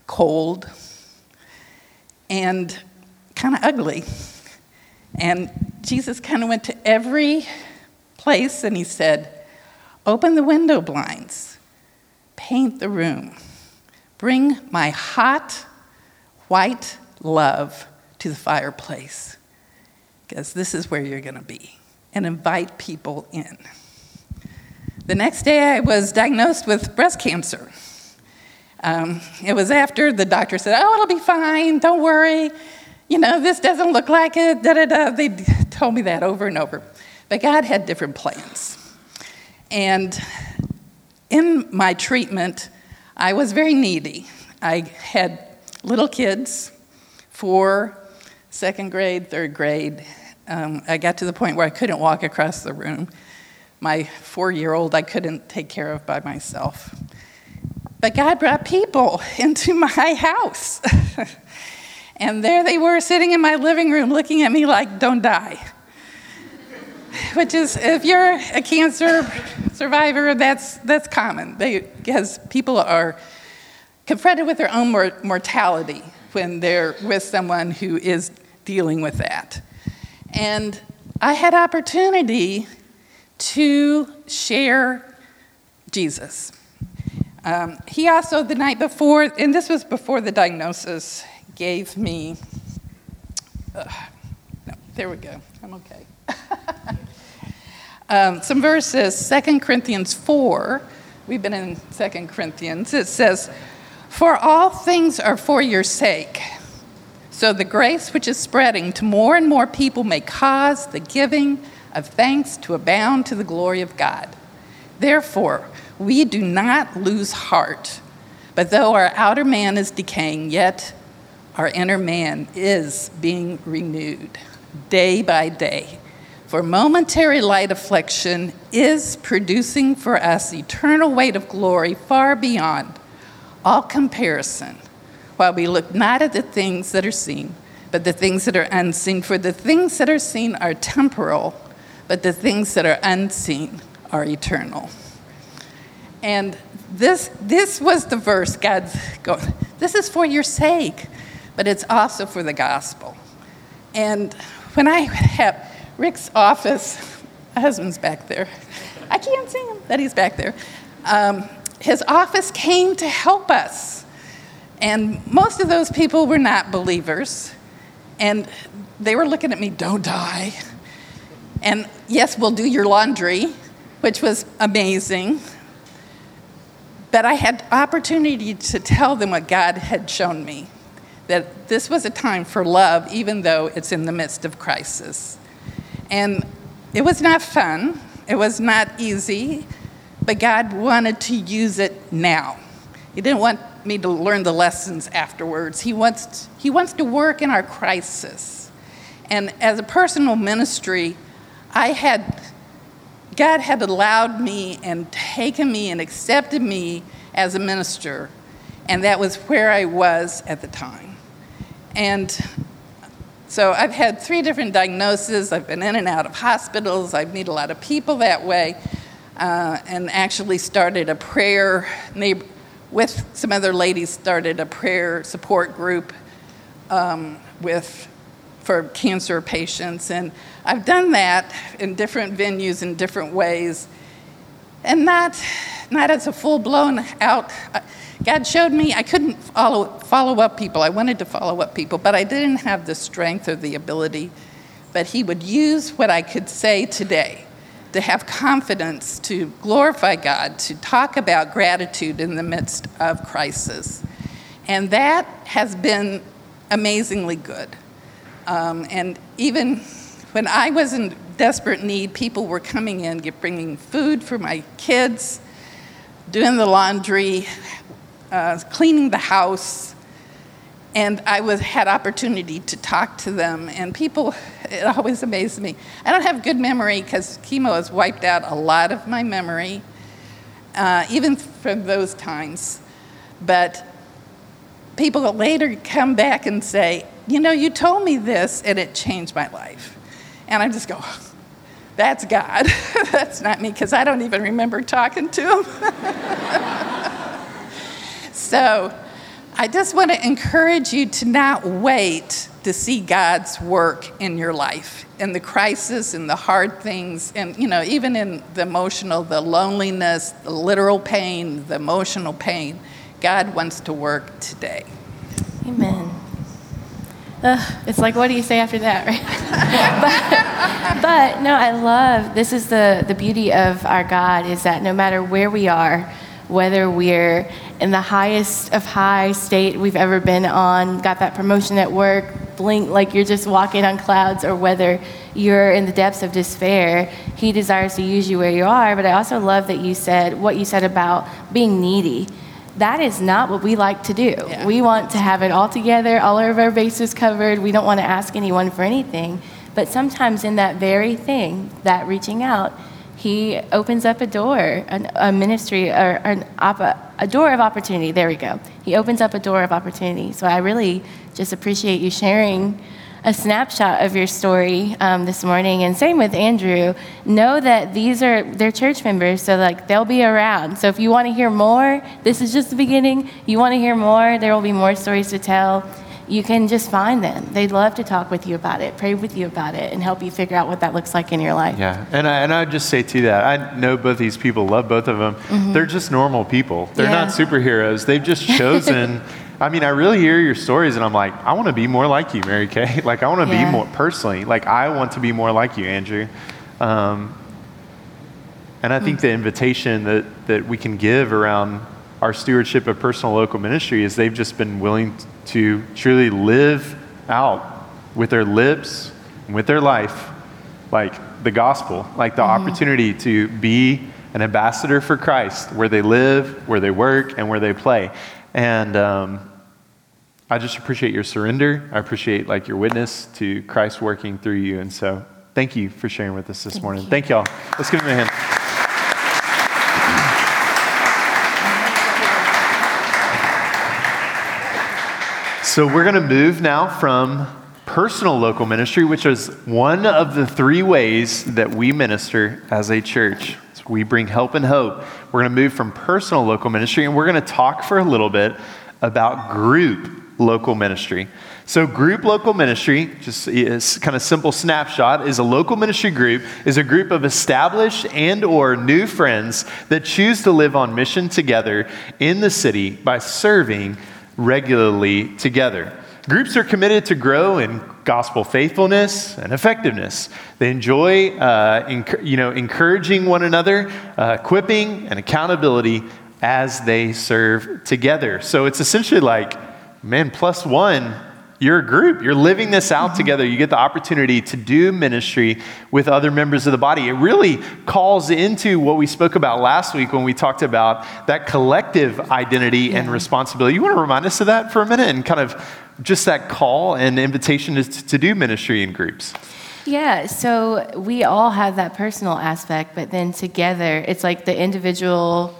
cold, and kind of ugly. And Jesus kind of went to every place and he said, Open the window blinds, paint the room, bring my hot, white love to the fireplace, because this is where you're going to be, and invite people in. The next day, I was diagnosed with breast cancer. Um, it was after the doctor said, Oh, it'll be fine, don't worry. You know, this doesn't look like it, da da da. They told me that over and over. But God had different plans. And in my treatment, I was very needy. I had little kids, four, second grade, third grade. Um, I got to the point where I couldn't walk across the room. My four year old, I couldn't take care of by myself. But God brought people into my house. and there they were sitting in my living room looking at me like, don't die. Which is, if you're a cancer survivor, that's, that's common. They, because people are confronted with their own mor- mortality when they're with someone who is dealing with that. And I had opportunity to share Jesus. Um, he also, the night before, and this was before the diagnosis, gave me. Uh, no, there we go. I'm okay. um, some verses, 2 Corinthians 4. We've been in 2 Corinthians. It says, For all things are for your sake. So the grace which is spreading to more and more people may cause the giving of thanks to abound to the glory of God. Therefore, we do not lose heart. But though our outer man is decaying, yet our inner man is being renewed day by day. For momentary light affliction is producing for us eternal weight of glory far beyond all comparison, while we look not at the things that are seen, but the things that are unseen. For the things that are seen are temporal, but the things that are unseen are eternal. And this, this was the verse God's going, this is for your sake, but it's also for the gospel. And when I have Rick's office, my husband's back there. I can't see him, but he's back there. Um, his office came to help us. And most of those people were not believers. And they were looking at me, don't die. And yes, we'll do your laundry, which was amazing. But I had opportunity to tell them what God had shown me that this was a time for love, even though it's in the midst of crisis. And it was not fun, it was not easy, but God wanted to use it now. He didn't want me to learn the lessons afterwards. He wants, he wants to work in our crisis. And as a personal ministry, I had, God had allowed me and taken me and accepted me as a minister. And that was where I was at the time. And so I've had three different diagnoses. I've been in and out of hospitals. I've met a lot of people that way. Uh, and actually started a prayer neighbor, with some other ladies started a prayer support group um, with for cancer patients and i've done that in different venues in different ways and not not as a full-blown out uh, god showed me i couldn't follow, follow up people i wanted to follow up people but i didn't have the strength or the ability but he would use what i could say today to have confidence, to glorify God, to talk about gratitude in the midst of crisis. And that has been amazingly good. Um, and even when I was in desperate need, people were coming in, bringing food for my kids, doing the laundry, uh, cleaning the house, and I was had opportunity to talk to them. And people, it always amazed me. I don't have good memory because chemo has wiped out a lot of my memory, uh, even from those times. But people that later come back and say, you know, you told me this, and it changed my life. And I just go, oh, that's God. that's not me, because I don't even remember talking to him. so I just want to encourage you to not wait to see God's work in your life, in the crisis, in the hard things, and you know, even in the emotional, the loneliness, the literal pain, the emotional pain. God wants to work today. Amen. It's like, what do you say after that, right? but, but no, I love this is the, the beauty of our God is that no matter where we are, whether we're in the highest of high state we've ever been on, got that promotion at work, blink like you're just walking on clouds, or whether you're in the depths of despair, He desires to use you where you are. But I also love that you said what you said about being needy. That is not what we like to do. Yeah. We want to have it all together, all of our bases covered. We don't want to ask anyone for anything. But sometimes, in that very thing, that reaching out, he opens up a door, an, a ministry, or an a door of opportunity. There we go. He opens up a door of opportunity. So I really just appreciate you sharing a snapshot of your story um, this morning. And same with Andrew. Know that these are they're church members, so like they'll be around. So if you want to hear more, this is just the beginning. You want to hear more, there will be more stories to tell you can just find them. They'd love to talk with you about it, pray with you about it, and help you figure out what that looks like in your life. Yeah, and I, and I'd just say to that, I know both these people, love both of them. Mm-hmm. They're just normal people. They're yeah. not superheroes. They've just chosen. I mean, I really hear your stories, and I'm like, I want to be more like you, Mary Kay. like, I want to yeah. be more personally. Like, I want to be more like you, Andrew. Um, and I think mm-hmm. the invitation that that we can give around our stewardship of personal local ministry is they've just been willing to truly live out with their lips and with their life, like the gospel, like the mm-hmm. opportunity to be an ambassador for Christ where they live, where they work, and where they play. And um, I just appreciate your surrender. I appreciate like your witness to Christ working through you. And so thank you for sharing with us this thank morning. You. Thank y'all. Let's give him a hand. So we're going to move now from personal local ministry, which is one of the three ways that we minister as a church. So we bring help and hope. We're going to move from personal local ministry, and we're going to talk for a little bit about group local ministry. So, group local ministry, just is kind of simple snapshot, is a local ministry group is a group of established and or new friends that choose to live on mission together in the city by serving regularly together. Groups are committed to grow in gospel faithfulness and effectiveness. They enjoy, uh, enc- you know, encouraging one another, uh, equipping, and accountability as they serve together. So it's essentially like, man, plus one you're group. You're living this out mm-hmm. together. You get the opportunity to do ministry with other members of the body. It really calls into what we spoke about last week when we talked about that collective identity and responsibility. You want to remind us of that for a minute and kind of just that call and invitation to, to do ministry in groups? Yeah, so we all have that personal aspect, but then together, it's like the individual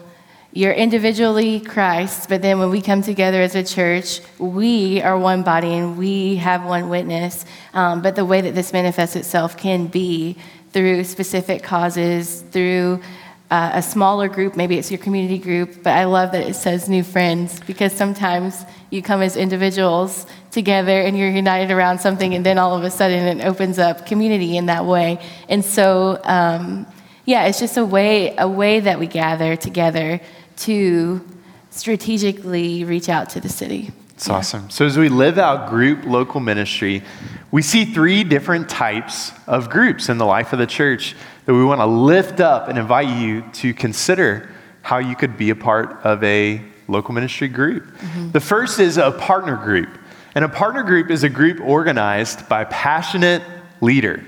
you're individually Christ, but then when we come together as a church, we are one body and we have one witness. Um, but the way that this manifests itself can be through specific causes, through uh, a smaller group, maybe it's your community group, but I love that it says new friends because sometimes you come as individuals together and you're united around something, and then all of a sudden it opens up community in that way. And so, um, yeah, it's just a way, a way that we gather together to strategically reach out to the city. It's yeah. awesome. So, as we live out group local ministry, we see three different types of groups in the life of the church that we want to lift up and invite you to consider how you could be a part of a local ministry group. Mm-hmm. The first is a partner group. And a partner group is a group organized by a passionate leader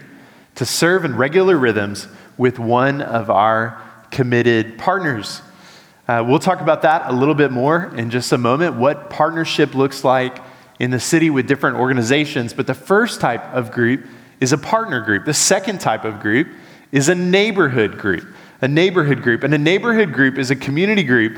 to serve in regular rhythms with one of our committed partners. Uh, we'll talk about that a little bit more in just a moment, what partnership looks like in the city with different organizations. But the first type of group is a partner group. The second type of group is a neighborhood group. A neighborhood group. And a neighborhood group is a community group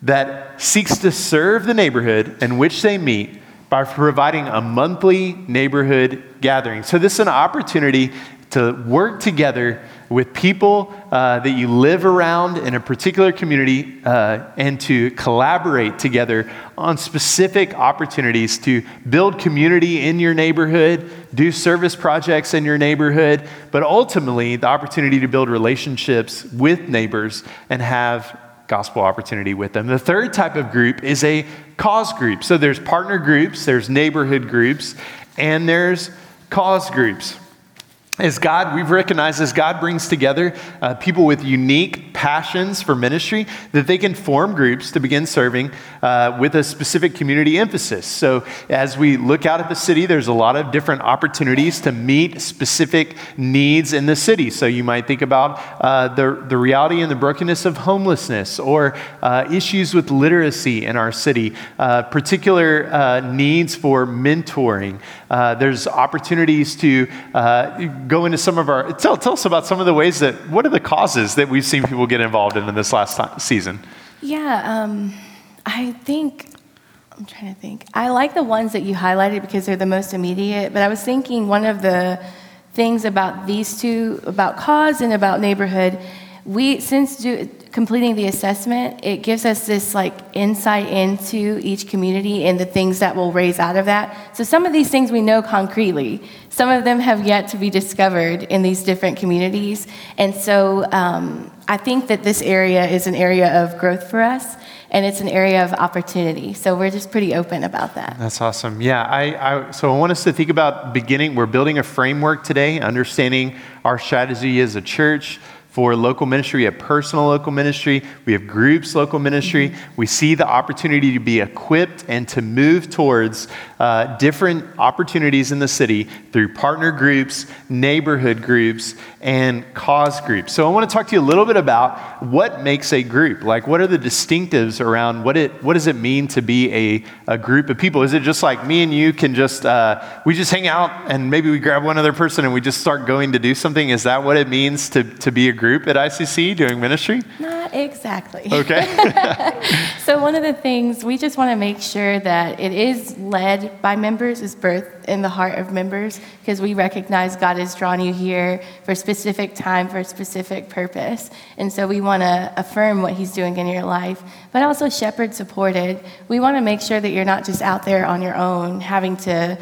that seeks to serve the neighborhood in which they meet by providing a monthly neighborhood gathering. So, this is an opportunity to work together with people uh, that you live around in a particular community uh, and to collaborate together on specific opportunities to build community in your neighborhood, do service projects in your neighborhood, but ultimately the opportunity to build relationships with neighbors and have gospel opportunity with them. The third type of group is a cause group. So there's partner groups, there's neighborhood groups, and there's cause groups as God, we've recognized as God brings together uh, people with unique passions for ministry, that they can form groups to begin serving uh, with a specific community emphasis. So, as we look out at the city, there's a lot of different opportunities to meet specific needs in the city. So, you might think about uh, the, the reality and the brokenness of homelessness or uh, issues with literacy in our city, uh, particular uh, needs for mentoring. there's opportunities to go into some of our, tell, tell us about some of the ways that, what are the causes that we've seen people get involved in in this last time, season? Yeah, um, I think, I'm trying to think. I like the ones that you highlighted because they're the most immediate, but I was thinking one of the things about these two, about cause and about neighborhood, we, since do, completing the assessment, it gives us this like insight into each community and the things that will raise out of that. So some of these things we know concretely. Some of them have yet to be discovered in these different communities. And so um, I think that this area is an area of growth for us and it's an area of opportunity. So we're just pretty open about that. That's awesome. Yeah, I, I, so I want us to think about beginning. We're building a framework today, understanding our strategy as a church for local ministry. We have personal local ministry. We have groups local ministry. We see the opportunity to be equipped and to move towards uh, different opportunities in the city through partner groups, neighborhood groups, and cause groups. So I want to talk to you a little bit about what makes a group. Like, what are the distinctives around what it what does it mean to be a, a group of people? Is it just like me and you can just uh, we just hang out and maybe we grab one other person and we just start going to do something? Is that what it means to, to be a group? at ICC doing ministry? Not exactly. Okay. so, one of the things we just want to make sure that it is led by members, is birthed in the heart of members, because we recognize God has drawn you here for specific time, for a specific purpose. And so, we want to affirm what He's doing in your life, but also shepherd supported. We want to make sure that you're not just out there on your own having to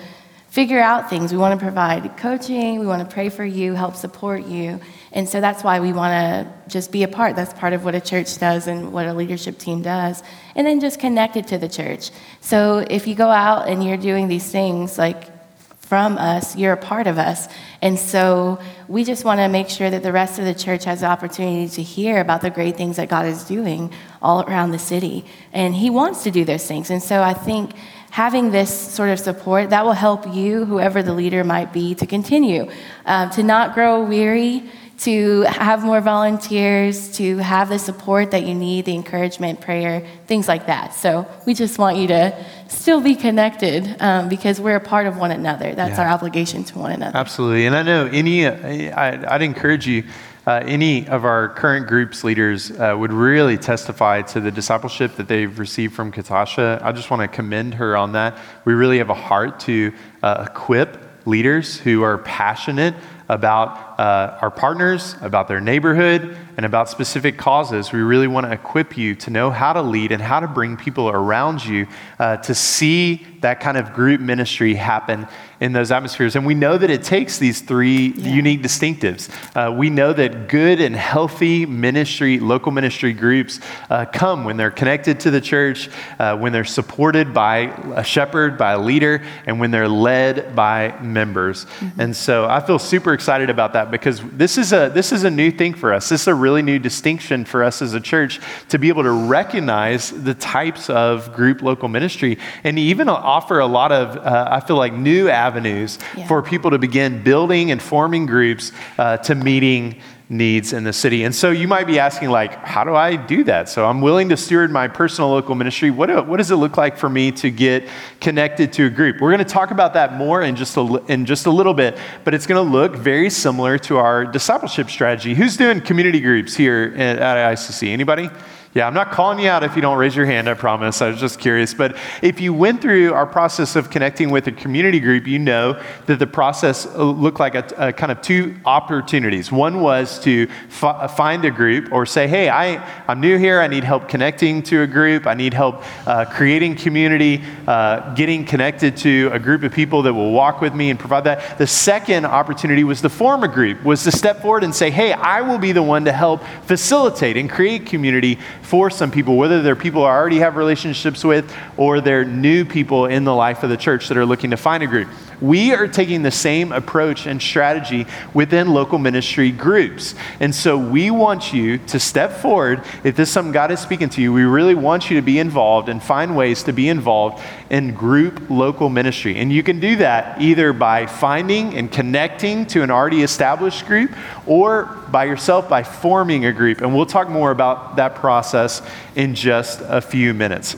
figure out things. We want to provide coaching, we want to pray for you, help support you. And so that's why we want to just be a part. That's part of what a church does and what a leadership team does. And then just connect it to the church. So if you go out and you're doing these things like from us, you're a part of us. And so we just want to make sure that the rest of the church has the opportunity to hear about the great things that God is doing all around the city. And He wants to do those things. And so I think having this sort of support that will help you, whoever the leader might be, to continue, um, to not grow weary, to have more volunteers, to have the support that you need, the encouragement, prayer, things like that. So we just want you to still be connected um, because we're a part of one another. That's Yeah. our obligation to one another. Absolutely. And I know any, I, I'd encourage you, uh, any of our current groups leaders uh, would really testify to the discipleship that they've received from Katasha. I just want to commend her on that. We really have a heart to uh, equip leaders who are passionate about uh, our partners, about their neighborhood, and about specific causes. We really want to equip you to know how to lead and how to bring people around you uh, to see that kind of group ministry happen in those atmospheres. And we know that it takes these three unique distinctives. Uh, we know that good and healthy ministry, local ministry groups uh, come when they're connected to the church, uh, when they're supported by a shepherd, by a leader, and when they're led by members. And so I feel super excited about that because this is a this is a new thing for us. This is a really new distinction for us as a church to be able to recognize the types of group local ministry and even offer a lot of uh, I feel like new avenues Yeah. for people to begin building and forming groups uh, to meeting needs in the city. And so you might be asking, like, how do I do that? So I'm willing to steward my personal local ministry. What, do- what does it look like for me to get connected to a group? We're going to talk about that more in just a, in just a little bit, but it's going to look very similar to our discipleship strategy. Who's doing community groups here at, at ICC? Anybody? Yeah, I'm not calling you out if you don't raise your hand, I promise. I was just curious. But if you went through our process of connecting with a community group, you know that the process uh, looked like a, a kind of two opportunities. One was to fi- find a group or say, hey, I, I'm new here. I need help connecting to a group. I need help uh, creating community, uh, getting connected to a group of people that will walk with me and provide that. The second opportunity was to form a group, was to step forward and say, hey, I will be the one to help facilitate and create community for some people, whether they're people I already have relationships with or they're new people in the life of the church that are looking to find a group. We are taking the same approach and strategy within local ministry groups. And so we want you to step forward. If this is something God is speaking to you, we really want you to be involved and find ways to be involved in group local ministry. And you can do that either by finding and connecting to an already established group or by yourself by forming a group. And we'll talk more about that process in just a few minutes.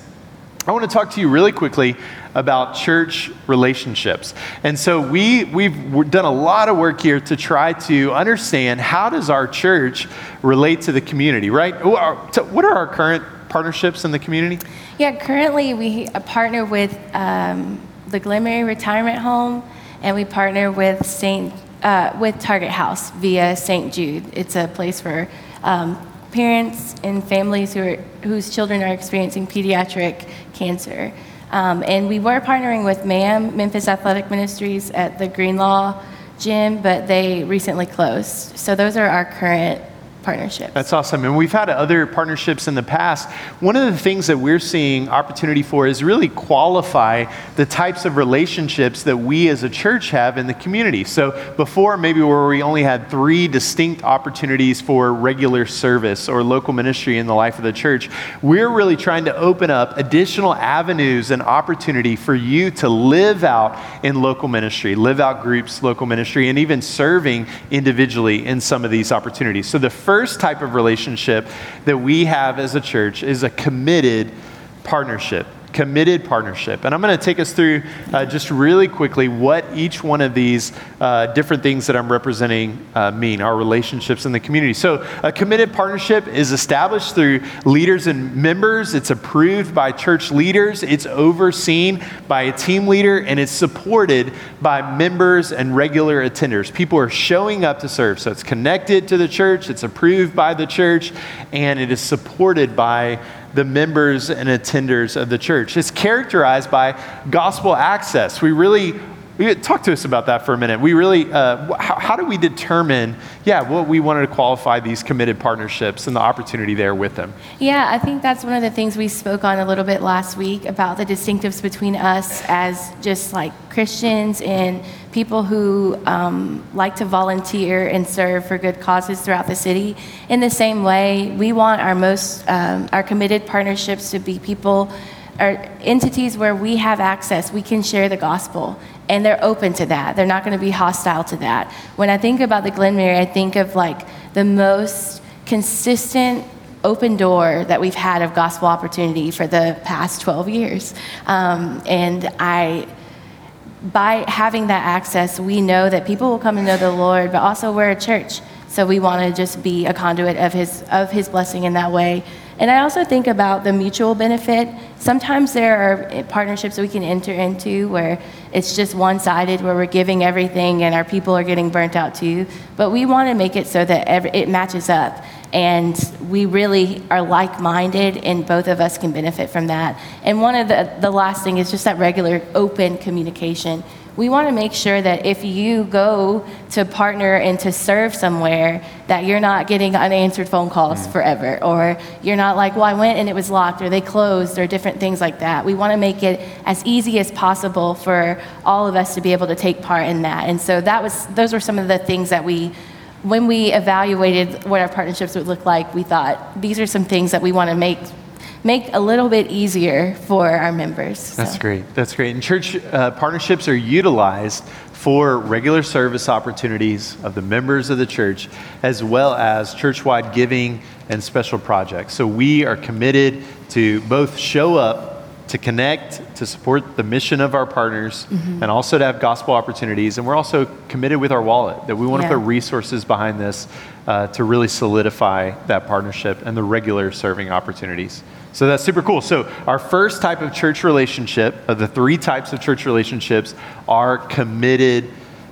I want to talk to you really quickly about church relationships. And so we we've done a lot of work here to try to understand how does our church relate to the community, right? What are our current partnerships in the community? Yeah, currently we uh, partner with um, the Glenmary Retirement Home, and we partner with Saint uh, with Target House via St. Jude. It's a place for um, parents and families who are, whose children are experiencing pediatric cancer. Um, and we were partnering with MAM, Memphis Athletic Ministries, at the Greenlaw Gym, but they recently closed. So those are our current partnerships. That's awesome. And we've had other partnerships in the past. One of the things that we're seeing opportunity for is really qualify the types of relationships that we as a church have in the community. So before, maybe where we only had three distinct opportunities for regular service or local ministry in the life of the church, we're really trying to open up additional avenues and opportunity for you to live out in local ministry, live out groups, local ministry, and even serving individually in some of these opportunities. So the first type of relationship that we have as a church is a committed partnership. Committed partnership. And I'm going to take us through uh, just really quickly what each one of these uh, different things that I'm representing uh, mean, our relationships in the community. So, a committed partnership is established through leaders and members, it's approved by church leaders, it's overseen by a team leader, and it's supported by members and regular attenders. People are showing up to serve. So, it's connected to the church, it's approved by the church, and it is supported by the members and attenders of the church. It's characterized by gospel access. We really talk to us about that for a minute. We really, uh, how, how do we determine, yeah, what we wanted to qualify these committed partnerships and the opportunity there with them? Yeah, I think that's one of the things we spoke on a little bit last week about the distinctives between us as just like Christians and people who um, like to volunteer and serve for good causes throughout the city. In the same way, we want our most, um, our committed partnerships to be people are entities where we have access, we can share the gospel, and they're open to that. They're not going to be hostile to that. When I think about the Glenmary, I think of like the most consistent open door that we've had of gospel opportunity for the past 12 years. Um, and I, by having that access, we know that people will come to know the Lord, but also we're a church. So we want to just be a conduit of his, of his blessing in that way. And I also think about the mutual benefit. Sometimes there are partnerships we can enter into where it's just one sided, where we're giving everything and our people are getting burnt out too. But we want to make it so that every, it matches up and we really are like minded, and both of us can benefit from that. And one of the, the last thing is just that regular open communication. We want to make sure that if you go to partner and to serve somewhere, that you're not getting unanswered phone calls mm. forever, or you're not like, well, I went and it was locked, or they closed, or different things like that. We want to make it as easy as possible for all of us to be able to take part in that. And so that was, those were some of the things that we when we evaluated what our partnerships would look like, we thought these are some things that we want to make make a little bit easier for our members. That's so. great. That's great. And church uh, partnerships are utilized for regular service opportunities of the members of the church, as well as church-wide giving and special projects. So we are committed to both show up to connect, to support the mission of our partners, mm-hmm. and also to have gospel opportunities. And we're also committed with our wallet that we want yeah. to put resources behind this uh, to really solidify that partnership and the regular serving opportunities. So that's super cool. So, our first type of church relationship, of the three types of church relationships, are committed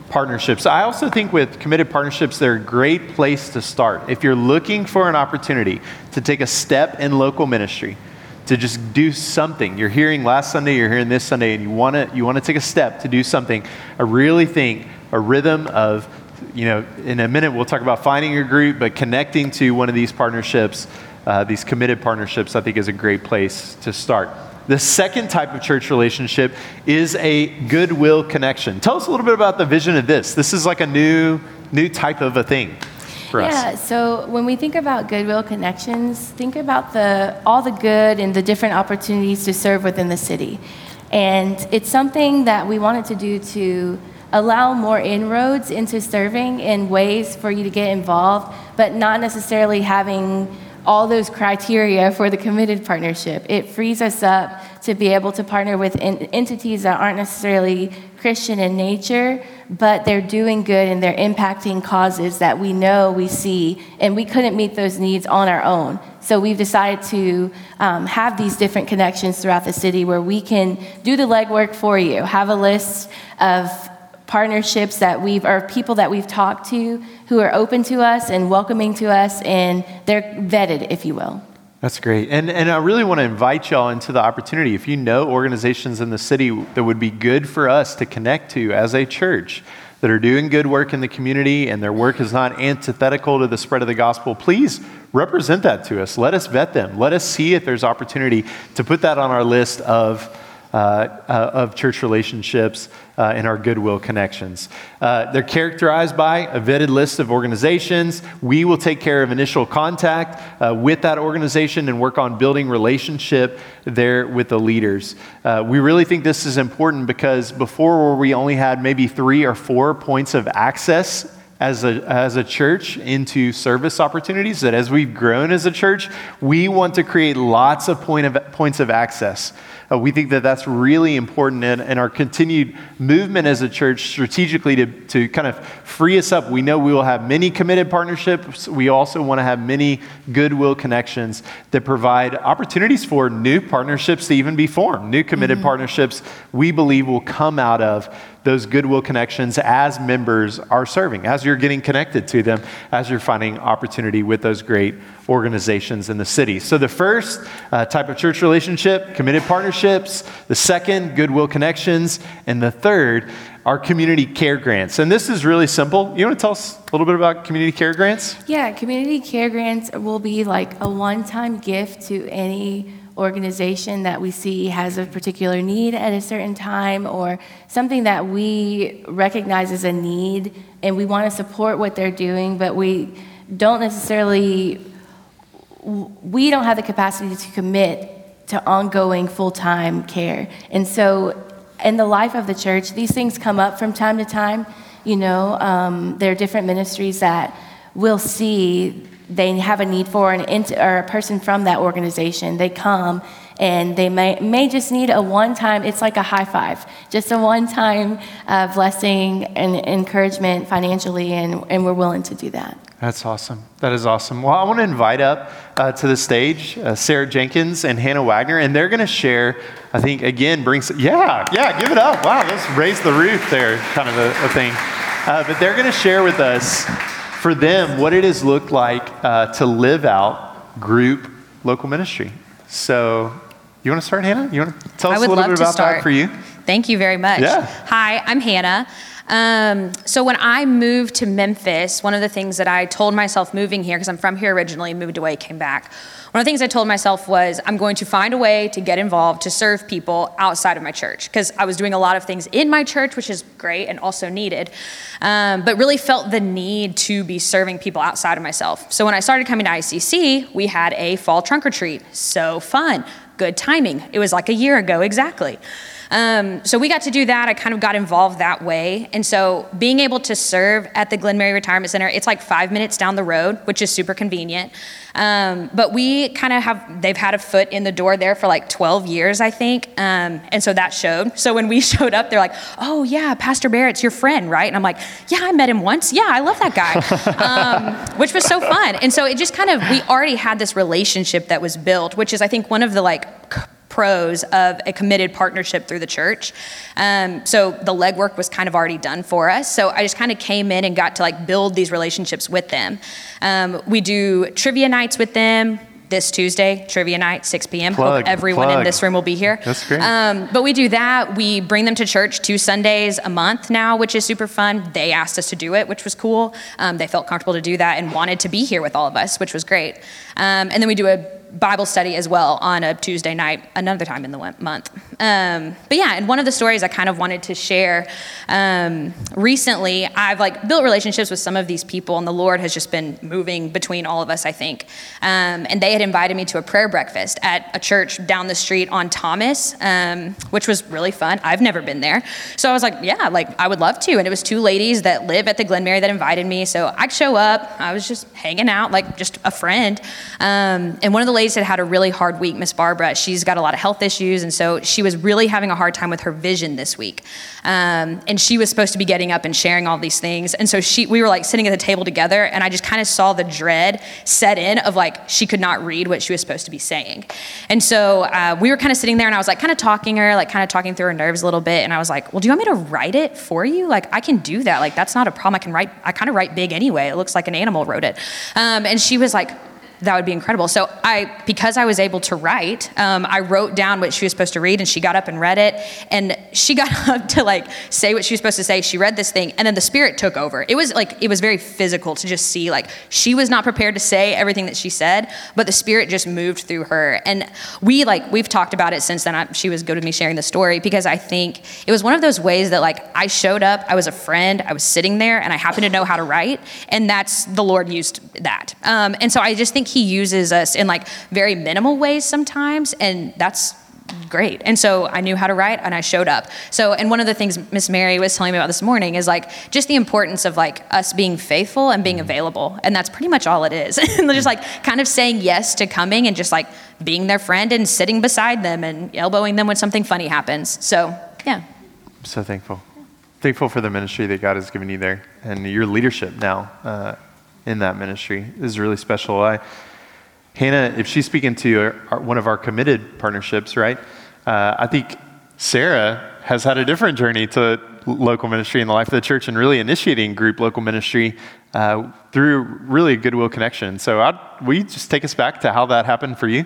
partnerships. I also think with committed partnerships, they're a great place to start. If you're looking for an opportunity to take a step in local ministry, to just do something. You're hearing last Sunday, you're hearing this Sunday, and you want to you want to take a step to do something. I really think a rhythm of, you know, in a minute we'll talk about finding your group, but connecting to one of these partnerships, uh, these committed partnerships, I think is a great place to start. The second type of church relationship is a goodwill connection. Tell us a little bit about the vision of this. This is like a new new type of a thing for us? Yeah, so when we think about Goodwill Connections, think about the, all the good and the different opportunities to serve within the city. And it's something that we wanted to do to allow more inroads into serving in ways for you to get involved, but not necessarily having all those criteria for the committed partnership. It frees us up to be able to partner with entities that aren't necessarily Christian in nature, but they're doing good and they're impacting causes that we know we see, and we couldn't meet those needs on our own. So we've decided to um, have these different connections throughout the city where we can do the legwork for you, have a list of partnerships that we've or people that we've talked to who are open to us and welcoming to us and they're vetted if you will. That's great. And, and i really want to invite y'all into the opportunity. If you know organizations in the city that would be good for us to connect to as a church that are doing good work in the community and their work is not antithetical to the spread of the gospel please represent that to us. Let us vet them. Let us see if there's opportunity to put that on our list of uh, uh, of church relationships uh, and our goodwill connections. Uh, they're characterized by a vetted list of organizations. We will take care of initial contact uh, with that organization and work on building relationship there with the leaders. Uh, we really think this is important because before we only had maybe three or four points of access as a, as a church into service opportunities, that as we've grown as a church, we want to create lots of, point of points of access. Uh, we think that that's really important in, in, our continued movement as a church strategically to, to kind of free us up. We know we will have many committed partnerships. We also want to have many goodwill connections that provide opportunities for new partnerships to even be formed. New committed mm-hmm. partnerships we believe will come out of those goodwill connections as members are serving, as you're getting connected to them, as you're finding opportunity with those great organizations in the city. So, the first uh, type of church relationship, committed partnerships. The second, goodwill connections. And the third, our community care grants. And this is really simple. You want to tell us a little bit about community care grants? Yeah, community care grants will be like a one time gift to any organization that we see has a particular need at a certain time or something that we recognize as a need and we want to support what they're doing, but we don't necessarily, we don't have the capacity to commit to ongoing full time care. And so, in the life of the church, these things come up from time to time. You know, um, there are different ministries that will see they have a need for an int- or a person from that organization. They come and they may, may just need a one time, it's like a high five, just a one time uh, blessing and encouragement financially, and, and we're willing to do that. That's awesome. That is awesome. Well, I want to invite up uh, to the stage uh, Sarah Jenkins and Hannah Wagner, and they're going to share, I think, again, bring some, yeah, yeah, give it up. Wow, let's raise the roof there, kind of a, a thing. Uh, but they're going to share with us, for them, what it has looked like uh, to live out group local ministry. So, you want to start, Hannah? You want to tell us a little bit about start. that for you? Thank you very much. Yeah. Hi, I'm Hannah. Um, so when I moved to Memphis, one of the things that I told myself moving here, because I'm from here originally, moved away, came back. One of the things I told myself was I'm going to find a way to get involved to serve people outside of my church because I was doing a lot of things in my church, which is great and also needed, um, but really felt the need to be serving people outside of myself. So when I started coming to ICC, we had a fall trunk or treat. So fun, good timing. It was like a year ago exactly. Um, so we got to do that. I kind of got involved that way. And so being able to serve at the Glenmary Retirement Center, it's like five minutes down the road, which is super convenient. Um, but we kind of have, they've had a foot in the door there for like 12 years, I think. Um, and so that showed. So when we showed up, they're like, oh, yeah, Pastor Barrett's your friend, right? And I'm like, yeah, I met him once. Yeah, I love that guy, um, which was so fun. And so it just kind of, we already had this relationship that was built, which is, I think, one of the like, pros of a committed partnership through the church. Um, so the legwork was kind of already done for us. So I just kind of came in and got to like build these relationships with them. Um, we do trivia nights with them. This Tuesday, trivia night, 6 p.m. Plug, Hope everyone in this room will be here. That's great. Um, but we do that. We bring them to church two Sundays a month now, which is super fun. They asked us to do it, which was cool. Um, they felt comfortable to do that and wanted to be here with all of us, which was great. Um, and then we do a Bible study as well on a Tuesday night, another time in the month. Um, but yeah, and one of the stories I kind of wanted to share um, recently, I've like built relationships with some of these people, and the Lord has just been moving between all of us, I think. Um, and they had invited me to a prayer breakfast at a church down the street on Thomas, um, which was really fun. I've never been there, so I was like, yeah, like I would love to. And it was two ladies that live at the Glenmary that invited me, so I'd show up. I was just hanging out, like just a friend. Um, and one of the ladies had had a really hard week, Miss Barbara. She's got a lot of health issues, and so she was really having a hard time with her vision this week. Um, and she was supposed to be getting up and sharing all these things. And so she, we were like sitting at the table together, and I just kind of saw the dread set in of like she could not read what she was supposed to be saying. And so uh, we were kind of sitting there, and I was like kind of talking her, like kind of talking through her nerves a little bit. And I was like, "Well, do you want me to write it for you? Like I can do that. Like that's not a problem. I can write. I kind of write big anyway. It looks like an animal wrote it." Um, and she was like that would be incredible. So I, because I was able to write, um, I wrote down what she was supposed to read, and she got up and read it. And she got up to like say what she was supposed to say. She read this thing, and then the spirit took over. It was like it was very physical to just see like she was not prepared to say everything that she said, but the spirit just moved through her. And we like we've talked about it since then. I, she was good with me sharing the story because I think it was one of those ways that like I showed up, I was a friend, I was sitting there, and I happened to know how to write, and that's the Lord used that. Um, and so I just think He uses us in like very minimal ways sometimes, and that's great. And so I knew how to write and I showed up. So, and one of the things Miss Mary was telling me about this morning is like just the importance of like us being faithful and being available. And that's pretty much all it is. and just like kind of saying yes to coming and just like being their friend and sitting beside them and elbowing them when something funny happens. So, yeah. I'm so thankful. Thankful for the ministry that God has given you there and your leadership now uh, in that ministry. This is really special. I, Hannah, if she's speaking to our, one of our committed partnerships, right? Uh, I think Sarah has had a different journey to local ministry in the life of the church and really initiating group local ministry uh, through really a goodwill connection. So, I'd, will you just take us back to how that happened for you?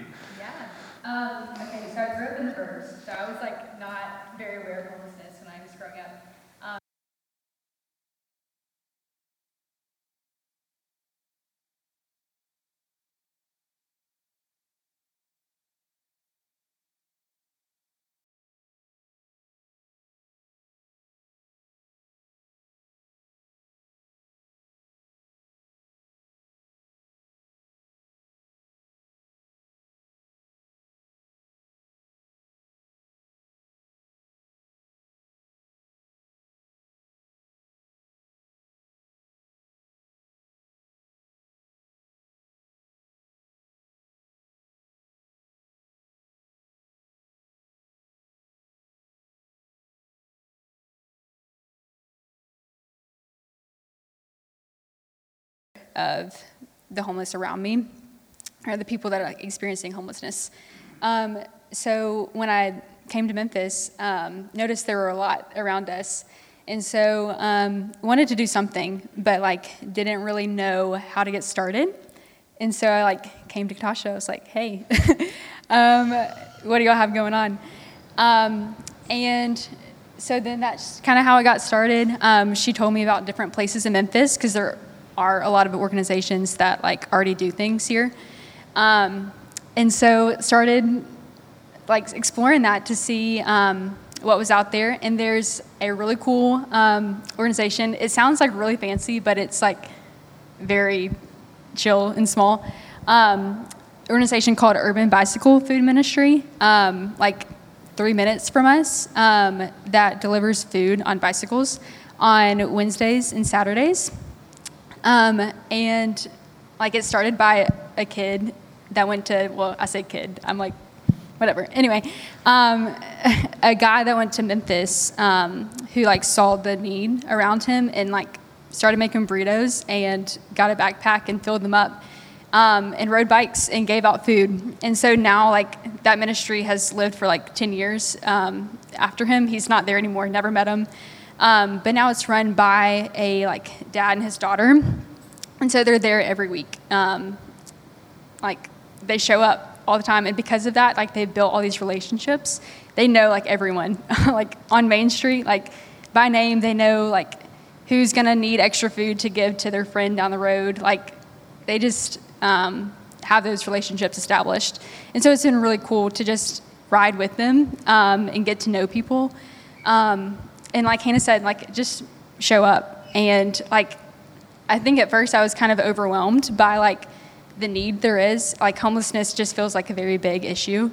Of the homeless around me, or the people that are experiencing homelessness. Um, so when I came to Memphis, um, noticed there were a lot around us, and so um, wanted to do something, but like didn't really know how to get started. And so I like came to Katasha. I was like, "Hey, um, what do y'all have going on?" Um, and so then that's kind of how I got started. Um, she told me about different places in Memphis because there are a lot of organizations that like already do things here. Um, and so started like exploring that to see um, what was out there. And there's a really cool um, organization. It sounds like really fancy, but it's like very chill and small. Um, organization called Urban Bicycle Food Ministry. Um, like three minutes from us um, that delivers food on bicycles on Wednesdays and Saturdays. Um, and like it started by a kid that went to, well, I say kid, I'm like, whatever. Anyway, um, a guy that went to Memphis um, who like saw the need around him and like started making burritos and got a backpack and filled them up um, and rode bikes and gave out food. And so now, like, that ministry has lived for like 10 years um, after him. He's not there anymore, never met him. Um, but now it's run by a like dad and his daughter. And so they're there every week. Um, like, they show up all the time. And because of that, like, they've built all these relationships. They know, like, everyone, like, on Main Street, like, by name, they know, like, who's gonna need extra food to give to their friend down the road. Like, they just um, have those relationships established. And so it's been really cool to just ride with them um, and get to know people. Um, and like Hannah said, like just show up. And like, I think at first I was kind of overwhelmed by like the need there is. Like homelessness just feels like a very big issue.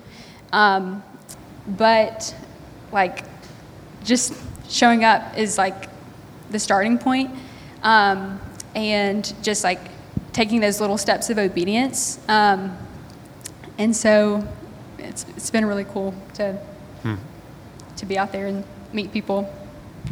Um, but like, just showing up is like the starting point. Um, and just like taking those little steps of obedience. Um, and so it's, it's been really cool to, hmm. to be out there and meet people.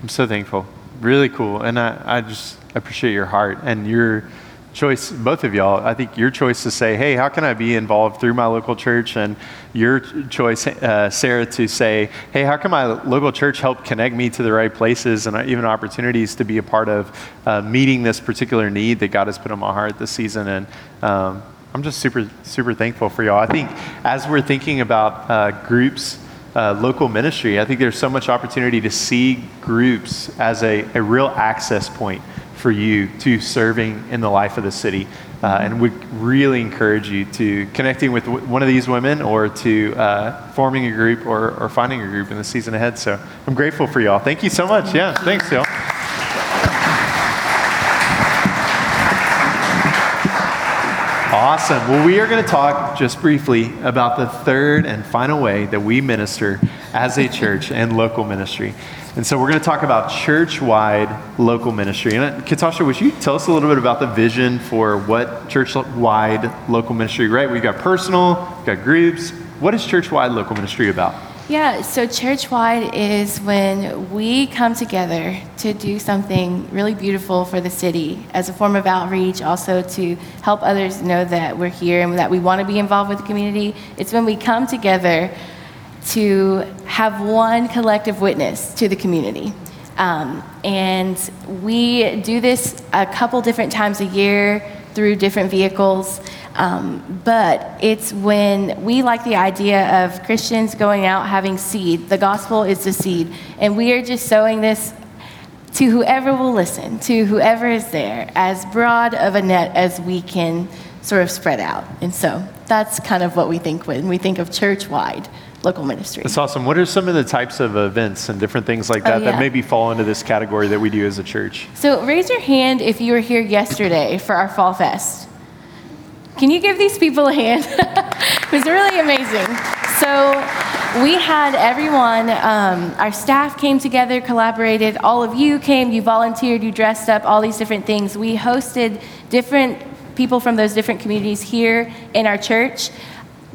I'm so thankful. Really cool. And I, I just appreciate your heart and your choice, both of y'all. I think your choice to say, hey, how can I be involved through my local church? And your choice, uh, Sarah, to say, hey, how can my local church help connect me to the right places and even opportunities to be a part of uh, meeting this particular need that God has put on my heart this season? And um, I'm just super, super thankful for y'all. I think as we're thinking about uh, groups, uh, local ministry, I think there's so much opportunity to see groups as a, a real access point for you to serving in the life of the city. Uh, and would really encourage you to connecting with w- one of these women or to uh, forming a group or, or finding a group in the season ahead. So I'm grateful for y'all. Thank you so much. Yeah, thanks, y'all. Awesome. Well, we are going to talk just briefly about the third and final way that we minister as a church and local ministry. And so we're going to talk about church wide local ministry. And uh, Katasha, would you tell us a little bit about the vision for what church wide local ministry, right? We've got personal, we've got groups. What is church wide local ministry about? Yeah, so church wide is when we come together to do something really beautiful for the city as a form of outreach, also to help others know that we're here and that we want to be involved with the community. It's when we come together to have one collective witness to the community. Um, and we do this a couple different times a year through different vehicles. Um, but it's when we like the idea of Christians going out having seed. The gospel is the seed. And we are just sowing this to whoever will listen, to whoever is there, as broad of a net as we can sort of spread out. And so that's kind of what we think when we think of church wide local ministry. That's awesome. What are some of the types of events and different things like that oh, yeah. that maybe fall into this category that we do as a church? So raise your hand if you were here yesterday for our Fall Fest. Can you give these people a hand? it was really amazing. So we had everyone, um, our staff came together, collaborated. All of you came, you volunteered, you dressed up, all these different things. We hosted different people from those different communities here in our church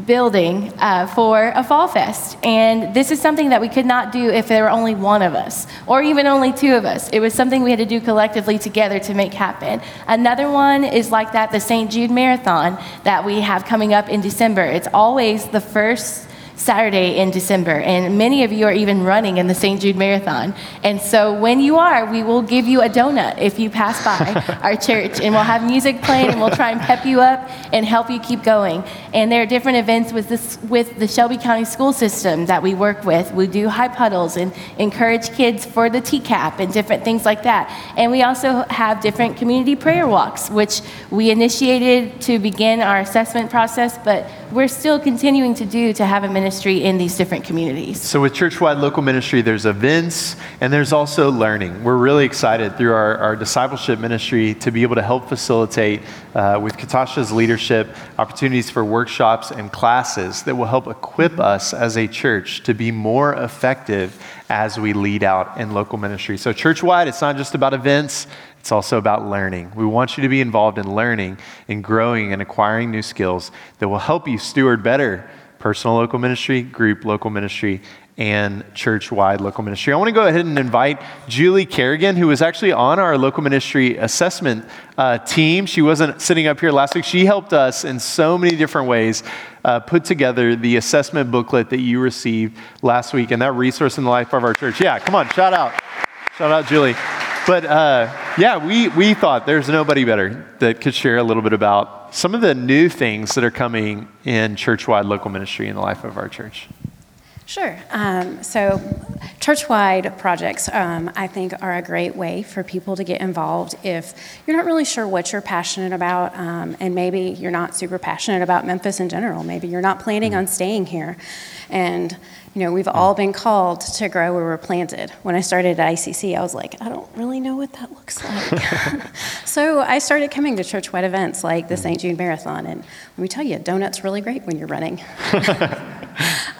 building uh, for a fall fest. And this is something that we could not do if there were only one of us or even only two of us. It was something we had to do collectively together to make happen. Another one is like that the St. Jude Marathon that we have coming up in December. It's always the first Saturday in December, and many of you are even running in the St. Jude Marathon. And so when you are, we will give you a donut if you pass by our church, and we'll have music playing, and we'll try and pep you up and help you keep going. And there are different events with this with the Shelby County school system that we work with. We do high puddles and encourage kids for the TCAP and different things like that. And we also have different community prayer walks, which we initiated to begin our assessment process, but we're still continuing to do to have a ministry in these different communities. So, with churchwide local ministry, there's events and there's also learning. We're really excited through our, our discipleship ministry to be able to help facilitate, uh, with Katasha's leadership, opportunities for workshops and classes that will help equip us as a church to be more effective as we lead out in local ministry. So, churchwide, it's not just about events, it's also about learning. We want you to be involved in learning and growing and acquiring new skills that will help you steward better personal local ministry, group local ministry, and church wide local ministry. I want to go ahead and invite Julie Kerrigan, who was actually on our local ministry assessment uh, team. She wasn't sitting up here last week. She helped us in so many different ways uh, put together the assessment booklet that you received last week and that resource in the life of our church. Yeah, come on, shout out. Shout out, Julie. But uh, yeah, we, we thought there's nobody better that could share a little bit about some of the new things that are coming in churchwide local ministry in the life of our church. Sure. Um, so, churchwide projects, um, I think, are a great way for people to get involved if you're not really sure what you're passionate about, um, and maybe you're not super passionate about Memphis in general. Maybe you're not planning on staying here. And you know, we've all been called to grow where we're planted. When I started at ICC, I was like, I don't really know what that looks like. so I started coming to church-wide events like the St. Jude Marathon, and let me tell you, donut's really great when you're running.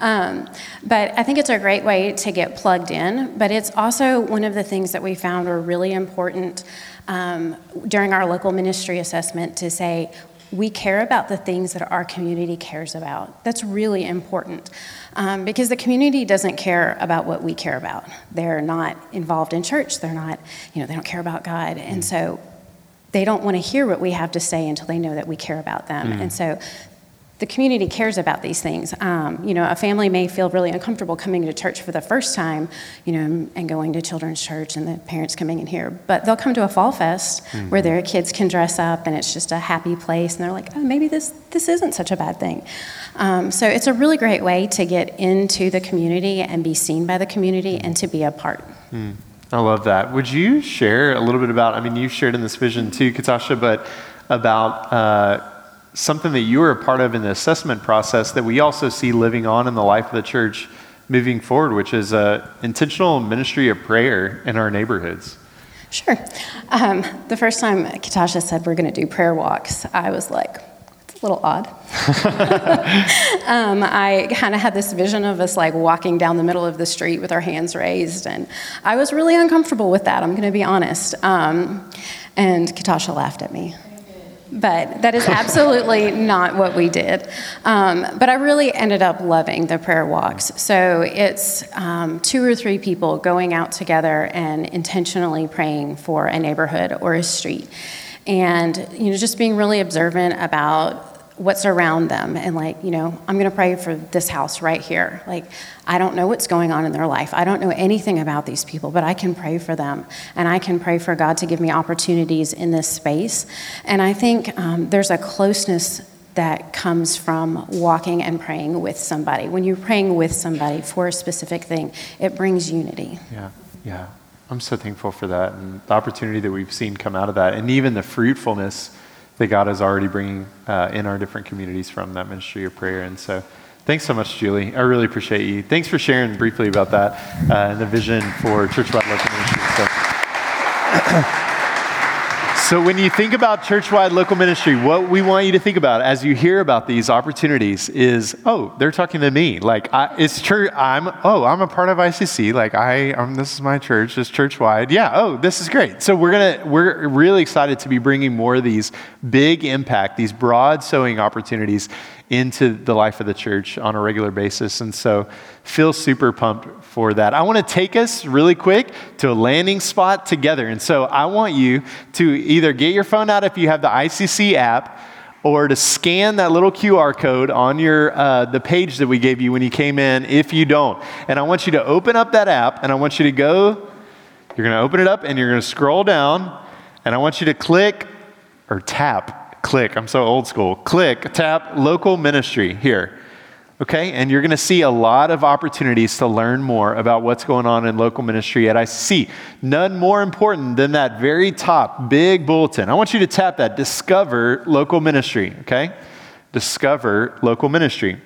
um, but I think it's a great way to get plugged in. But it's also one of the things that we found were really important um, during our local ministry assessment to say we care about the things that our community cares about. That's really important um, because the community doesn't care about what we care about. They're not involved in church. They're not, you know, they don't care about God, and so they don't want to hear what we have to say until they know that we care about them. Mm. And so the community cares about these things. Um, you know, a family may feel really uncomfortable coming to church for the first time, you know, and going to children's church and the parents coming in here, but they'll come to a fall fest mm-hmm. where their kids can dress up and it's just a happy place, and they're like, oh, maybe this this isn't such a bad thing. Um, so it's a really great way to get into the community and be seen by the community and to be a part. Mm. I love that. Would you share a little bit about? I mean, you shared in this vision too, Katasha, but about. Uh, something that you were a part of in the assessment process that we also see living on in the life of the church moving forward, which is a intentional ministry of prayer in our neighborhoods. Sure. Um, the first time Katasha said we're going to do prayer walks, I was like, it's a little odd. um, I kind of had this vision of us like walking down the middle of the street with our hands raised, and I was really uncomfortable with that. I'm going to be honest. Um, and Katasha laughed at me but that is absolutely not what we did. Um, but I really ended up loving the prayer walks. So it's um, two or three people going out together and intentionally praying for a neighborhood or a street. And, you know, just being really observant about what's around them and like you know i'm going to pray for this house right here. Like i don't know what's going on in their life. I don't know anything about these people but i can pray for them. And i can pray for god to give me opportunities in this space. And i think um, there's a closeness that comes from walking and praying with somebody. When you're praying with somebody for a specific thing it brings unity. Yeah yeah. I'm so thankful for that and the opportunity that we've seen come out of that. And even the fruitfulness that God is already bringing uh, in our different communities from that ministry of prayer. And so, thanks so much, Julie. I really appreciate you. Thanks for sharing briefly about that uh, and the vision for Churchwide Local Ministry. So. So, when you think about churchwide local ministry, what we want you to think about as you hear about these opportunities is, oh, they're talking to me. Like, I, it's church. I'm, oh, I'm a part of ICC. Like, I, um, this is my church. It's churchwide. Yeah. Oh, this is great. So we're gonna, we're really excited to be bringing more of these big impact, these broad sowing opportunities into the life of the church on a regular basis. And so feel super pumped for that. I want to take us really quick to a landing spot together. And so I want you to either get your phone out if you have the ICC app or to scan that little QR code on your uh, the page that we gave you when you came in if you don't. And I want you to open up that app and I want you to go you're going to open it up and you're going to scroll down and I want you to click or tap, click. I'm so old school. Click, tap local ministry here. Okay? And you're going to see a lot of opportunities to learn more about what's going on in local ministry at ICC. None more important than that very top big bulletin. I want you to tap that discover local ministry, okay? Discover local ministry.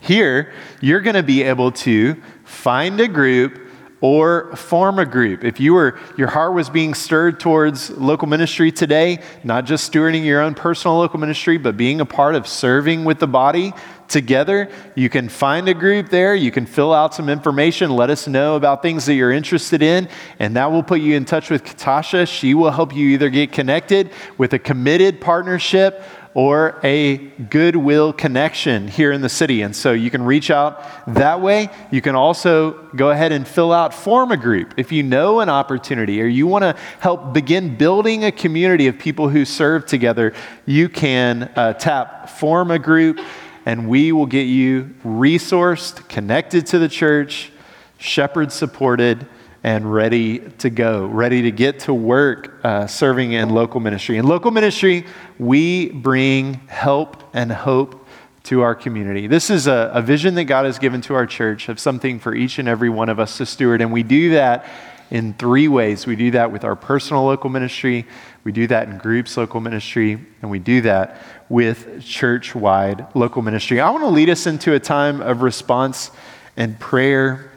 Here, you're going to be able to find a group or form a group. If you were your heart was being stirred towards local ministry today, not just stewarding your own personal local ministry, but being a part of serving with the body together, you can find a group there, you can fill out some information, let us know about things that you're interested in, and that will put you in touch with Katasha. She will help you either get connected with a committed partnership or a goodwill connection here in the city. And so you can reach out that way. You can also go ahead and fill out form a group. If you know an opportunity or you want to help begin building a community of people who serve together, you can uh, tap form a group and we will get you resourced, connected to the church, shepherd supported and ready to go, ready to get to work uh, serving in local ministry. In local ministry, we bring help and hope to our community. This is a, a vision that God has given to our church of something for each and every one of us to steward, and we do that in three ways. We do that with our personal local ministry, we do that in groups local ministry, and we do that with church wide local ministry. I want to lead us into a time of response and prayer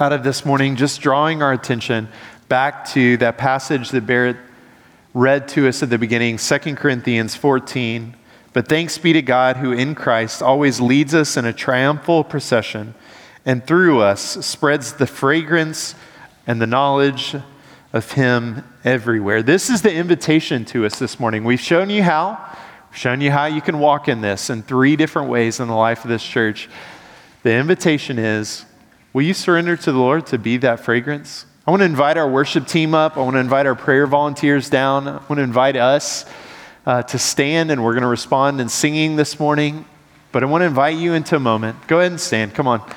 out of this morning, just drawing our attention back to that passage that Barrett read to us at the beginning, 2 Corinthians 14. But thanks be to God who in Christ always leads us in a triumphal procession and through us spreads the fragrance and the knowledge of Him everywhere. This is the invitation to us this morning. We've shown you how. We've shown you how you can walk in this in three different ways in the life of this church. The invitation is Will you surrender to the Lord to be that fragrance? I want to invite our worship team up. I want to invite our prayer volunteers down. I want to invite us uh, to stand, and we're going to respond in singing this morning. But I want to invite you into a moment. Go ahead and stand. Come on.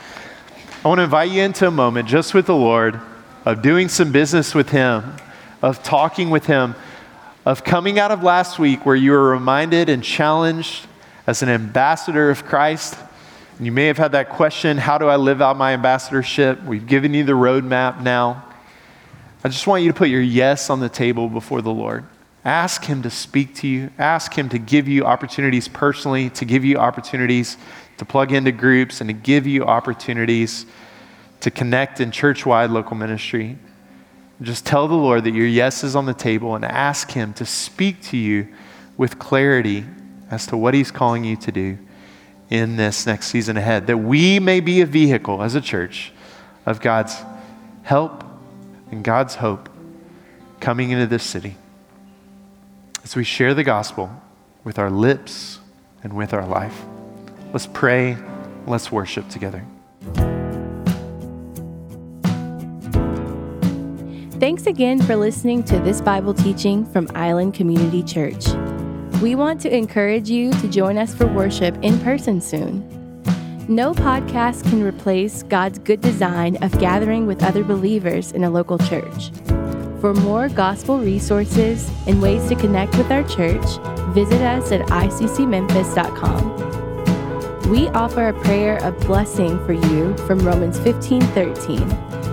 I want to invite you into a moment just with the Lord of doing some business with Him, of talking with Him, of coming out of last week where you were reminded and challenged as an ambassador of Christ you may have had that question how do I live out my ambassadorship? We've given you the roadmap now. I just want you to put your yes on the table before the Lord. Ask Him to speak to you, ask Him to give you opportunities personally, to give you opportunities to plug into groups, and to give you opportunities to connect in church wide local ministry. Just tell the Lord that your yes is on the table and ask Him to speak to you with clarity as to what He's calling you to do in this next season ahead, that we may be a vehicle as a church of God's help and God's hope coming into this city. As we share the gospel with our lips and with our life, let's pray, let's worship together. Thanks again for listening to this Bible teaching from Island Community Church. We want to encourage you to join us for worship in person soon. No podcast can replace God's good design of gathering with other believers in a local church. For more gospel resources and ways to connect with our church, visit us at iccmemphis.com. We offer a prayer of blessing for you from Romans 15:13.